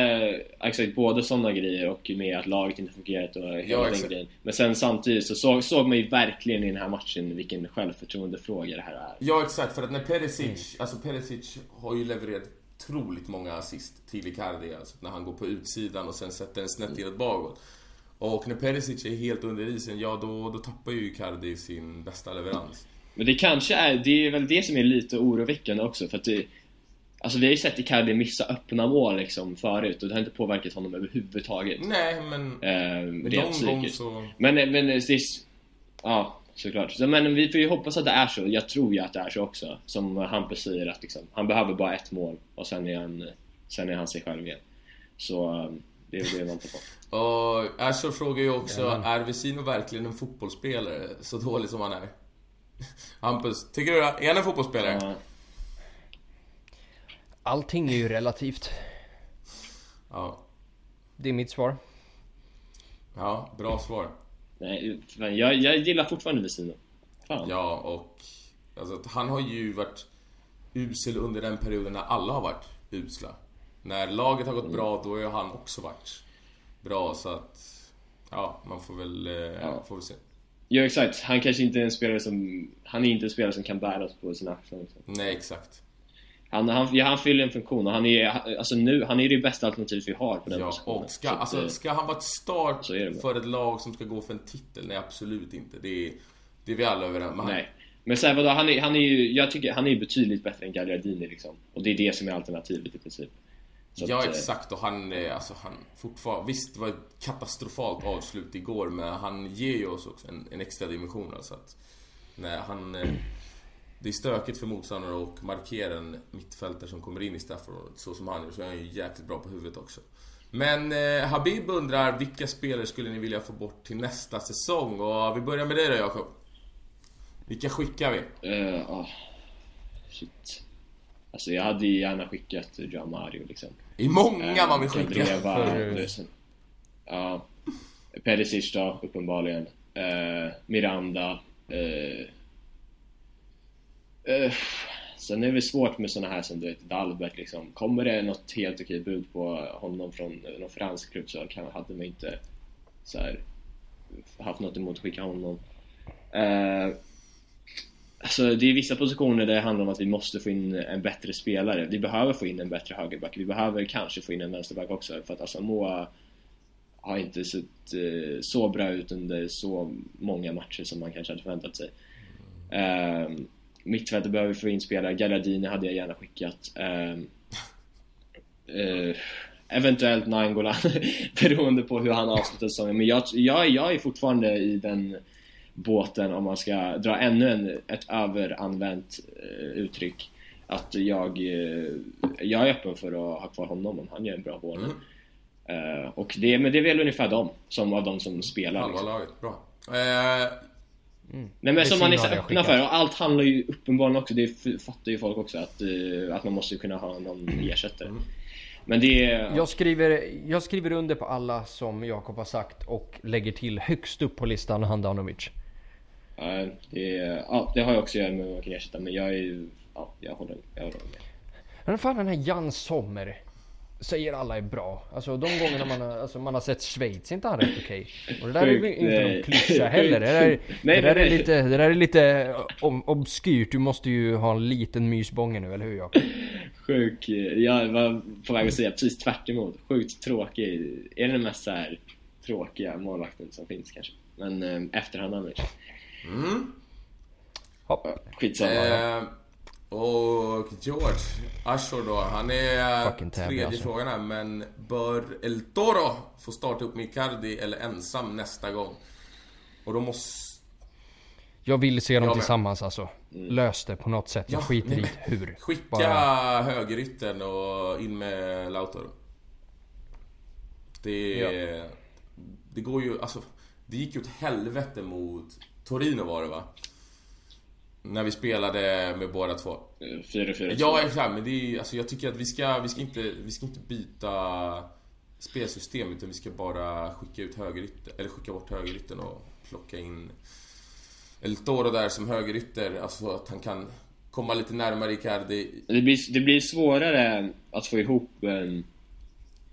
exakt, både sådana grejer och med att laget inte fungerat och hela Ja, den grejen. Men sen samtidigt så såg, såg man ju verkligen i den här matchen vilken självförtroendefråga det här är. Ja exakt, för att när Perisic, alltså Perisic har ju levererat otroligt många assist till Icardi, alltså när han går på utsidan och sen sätter en snett inåt bakåt. Och när Perisic är helt under isen, ja då, då tappar ju Icardi sin bästa leverans. Men det kanske är, det är väl det som är lite oroväckande också för att det, Alltså vi har ju sett Icardi missa öppna mål liksom förut och det har inte påverkat honom överhuvudtaget. Nej men, Eh, rent psykiskt. så... Men, men det är, Ja, såklart. Så, men vi får ju hoppas att det är så. Jag tror ju att det är så också. Som Hampus säger att liksom, han behöver bara ett mål och sen är han, sen är han sig själv igen. Så eh, det är det man tar på. Och Ashore frågar ju också, Jajamän. är Vesino verkligen en fotbollsspelare? Så dålig som han är. Hampus, tycker du det? Är han en fotbollsspelare? Ja, Allting är ju relativt. Ja. Det är mitt svar. Ja, bra svar. nej, men jag, jag gillar fortfarande Vesino. Fan. Ja, och... Alltså, han har ju varit usel under den perioden när alla har varit usla. När laget har gått Mm. bra, då har han också varit bra, så att... Ja, man får väl... Eh, Ja. får väl se. Ja, exakt. Han kanske inte är en spelare som... Han är inte en spelare som kan bäras på sina axlar. Liksom. Nej, exakt. Han, han, ja, han fyller en funktion och han är, alltså nu, han är det bästa alternativet vi har på den Ja, positionen. och ska, Så alltså, eh, ska han vara ett start för ett lag som ska gå för en titel? Nej, absolut inte. Det är, det är vi alla överens om. Nej. Men sen vadå, han är, han är ju, jag tycker han är betydligt bättre än Gagliardini liksom. Och det är det som är alternativet i princip. Så Ja att, eh, exakt och han, eh, alltså han fortfarande, visst det var ett katastrofalt avslut igår men han ger ju oss också en, en extra dimension alltså att när han eh, Det är stökigt för motståndare att markera en mittfältare som kommer in i straffområdet så som han gör så är han ju jäkligt bra på huvudet också. Men eh, Habib undrar vilka spelare skulle ni vilja få bort till nästa säsong? Och vi börjar med dig då Jakob. Vilka skickar vi? eh, ah, shit. Alltså jag hade ju gärna skickat Joao Mario liksom. Det är många man vill skicka. Ja. Perisic då, uppenbarligen. Eh, Miranda. Eh, eh, sen är det svårt med såna här som du vet, Dalbert liksom. Kommer det något helt okej bud på honom från någon fransk klubb så kan, hade man inte så här, haft något emot att skicka honom. Eh, Alltså det är vissa positioner där det handlar om att vi måste få in en bättre spelare. Vi behöver få in en bättre högerback. Vi behöver kanske få in en vänsterback också för att alltså, Asamoah har inte sett eh, så bra ut under så många matcher som man kanske hade förväntat sig. Um, mittfältet behöver vi få in spelare. Galladini hade jag gärna skickat. Ehm, eh, eventuellt Nangolan beroende på hur han avslutar säsongen. Men jag, jag, jag är fortfarande i den båten om man ska dra ännu en, ett överanvänt eh, uttryck. Att jag, eh, jag är öppen för att ha kvar honom om han gör en bra vårning. Eh, och det, men det är väl ungefär de som av de som spelar. Halva Liksom. laget, bra. Eh, Nej men som man är så öppna för och allt handlar ju uppenbarligen också, det fattar ju folk också att, eh, att man måste kunna ha någon ersättare. Men det är... Jag skriver, jag skriver under på alla som Jakob har sagt och lägger till högst upp på listan Handanovic. Ja, det, är- ja, det har jag också att göra med vad man kan ersätta men jag är. Ja, jag håller, jag håller med. Men fan den här Jan Sommer säger alla är bra. Alltså de gångerna man har, alltså, man har sett Schweiz är inte han rätt okej? Och det där är Sjukt, inte nej. någon klyscha heller. Det där, Nej, det där nej, är nej. lite, det där är lite om, obskyrt. Du måste ju ha en liten mysbånge nu, eller hur Jakob? Sjuk, jag var på väg att säga precis tvärt emot. Sjukt tråkig. Är den mest så här tråkiga målvakten som finns kanske. Men eh, efter Handanovic. Mm. Hopp. Skitsamma. Eh, och George Ashore då, han är Fucking tredje alltså. frågan här, men bör El Toro få starta upp med Icardi eller ensam nästa gång? Och då måste... Jag vill se dem med. tillsammans alltså. Lös det på något sätt. Jag Ja, skiter i hur. Skicka Bara- högerytten och in med Lautaro. Det... Det går ju, alltså... Det gick ju åt helvete mot Torino var det va? När vi spelade med båda två. 4-4. Ja, exakt. Men det är, alltså, jag tycker att vi ska, vi ska, inte, vi ska inte byta spelsystem utan vi ska bara skicka ut högerytter, eller skicka bort högerytten och plocka in El Toro där som högerytter. Alltså att han kan komma lite närmare Icardi. Det blir, det blir svårare att få ihop en,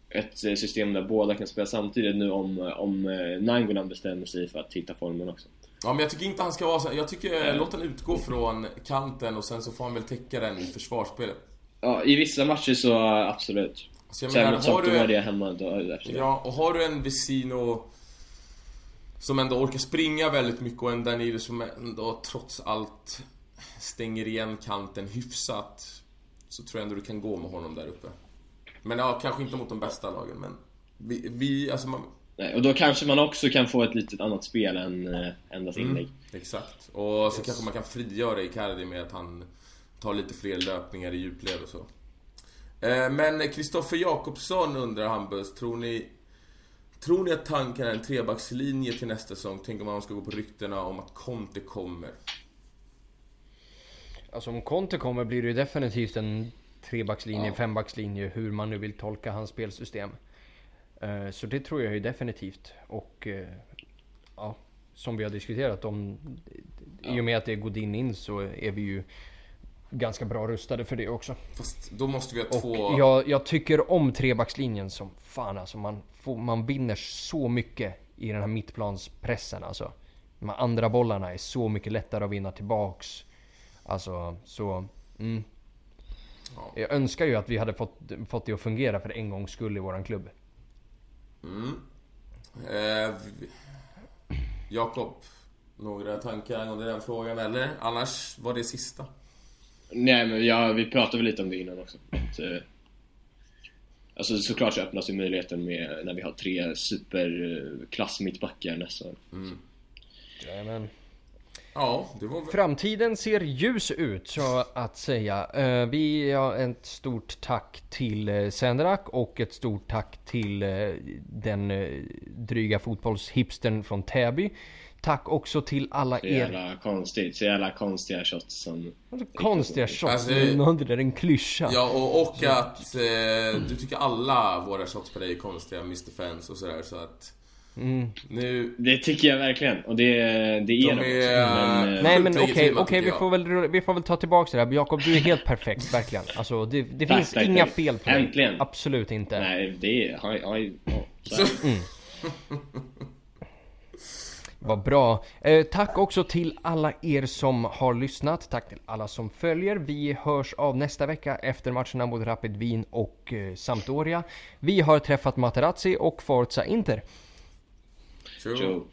ett eh, system där båda kan spela samtidigt nu om, om eh, Nainggolan bestämmer sig för att hitta formen också. Ja men jag tycker inte han ska vara så Jag tycker Mm. låt han utgå från kanten och sen så får han väl täcka den i försvarsspelet. Ja, i vissa matcher så absolut. Så jag Sen menar, mot har du en, det hemma, då. Ja, och har du en Vesino som ändå orkar springa väldigt mycket och en Danilo som ändå trots allt stänger igen kanten hyfsat så tror jag ändå du kan gå med honom där uppe. Men ja, kanske inte mot de bästa lagen men vi, vi alltså man, och då kanske man också kan få ett litet annat spel än eh, endast inlägg. Exakt. Och så kanske man kan frigöra Icardi med att han tar lite fler löpningar i djupled och så. Eh, Men Kristoffer Jakobsson undrar Hampus, tror ni Tror ni att tanken är en trebackslinje till nästa säsong? Tänk om man ska gå på ryktena om att Conte kommer. Alltså om Conte kommer blir det ju definitivt en trebackslinje, Ja. fembackslinje, hur man nu vill tolka hans spelsystem. Eh, Så det tror jag ju definitivt. Och eh, ja, som vi har diskuterat om, i och med att det är Godin in så är vi ju ganska bra rustade för det också. Fast då måste vi ha Och två... jag, jag tycker om trebackslinjen som fan alltså. Man, får, man vinner så mycket i den här mittplanspressen alltså. De andra bollarna är så mycket lättare att vinna tillbaks. Alltså, så... Mm. Ja. Jag önskar ju att vi hade fått, fått det att fungera för en gångs skull i våran klubb. Mm. Eh, Jakob, några tankar angående den frågan eller? Annars var det sista. Nej men ja, vi pratade väl lite om det innan också. Att, eh, alltså såklart så öppnas ju möjligheten med när vi har tre superklass mittbackar nästa år. Jajamän. Ja, det var. Framtiden ser ljus ut så att säga. Eh, Vi har ett stort tack till eh, Senderak och ett stort tack till eh, den dryga fotbollshipstern från Täby. Tack också till alla Så er jävla konstigt, så jävla konstiga shots som... konstiga shots. Alltså- det där är en klyscha. Ja, och, och att eh, du tycker alla våra shots på dig är konstiga, Mr. Fans och sådär, så att... Mm. Nu... Det tycker jag verkligen, och det, det är De de, är- men, eh, Nej men okej, okej tycker vi, får väl, vi får väl ta tillbaka det där. Jakob, du är helt perfekt, verkligen. Alltså det, det Tack, finns tack, inga tack. fel på dig. Äntligen. Absolut inte. Nej, det är... Så Så, här. Vad bra. Eh, tack också till alla er som har lyssnat. Tack till alla som följer. Vi hörs av nästa vecka efter matcherna mot Rapid Wien och eh, Sampdoria. Vi har träffat Materazzi och Forza Inter. True.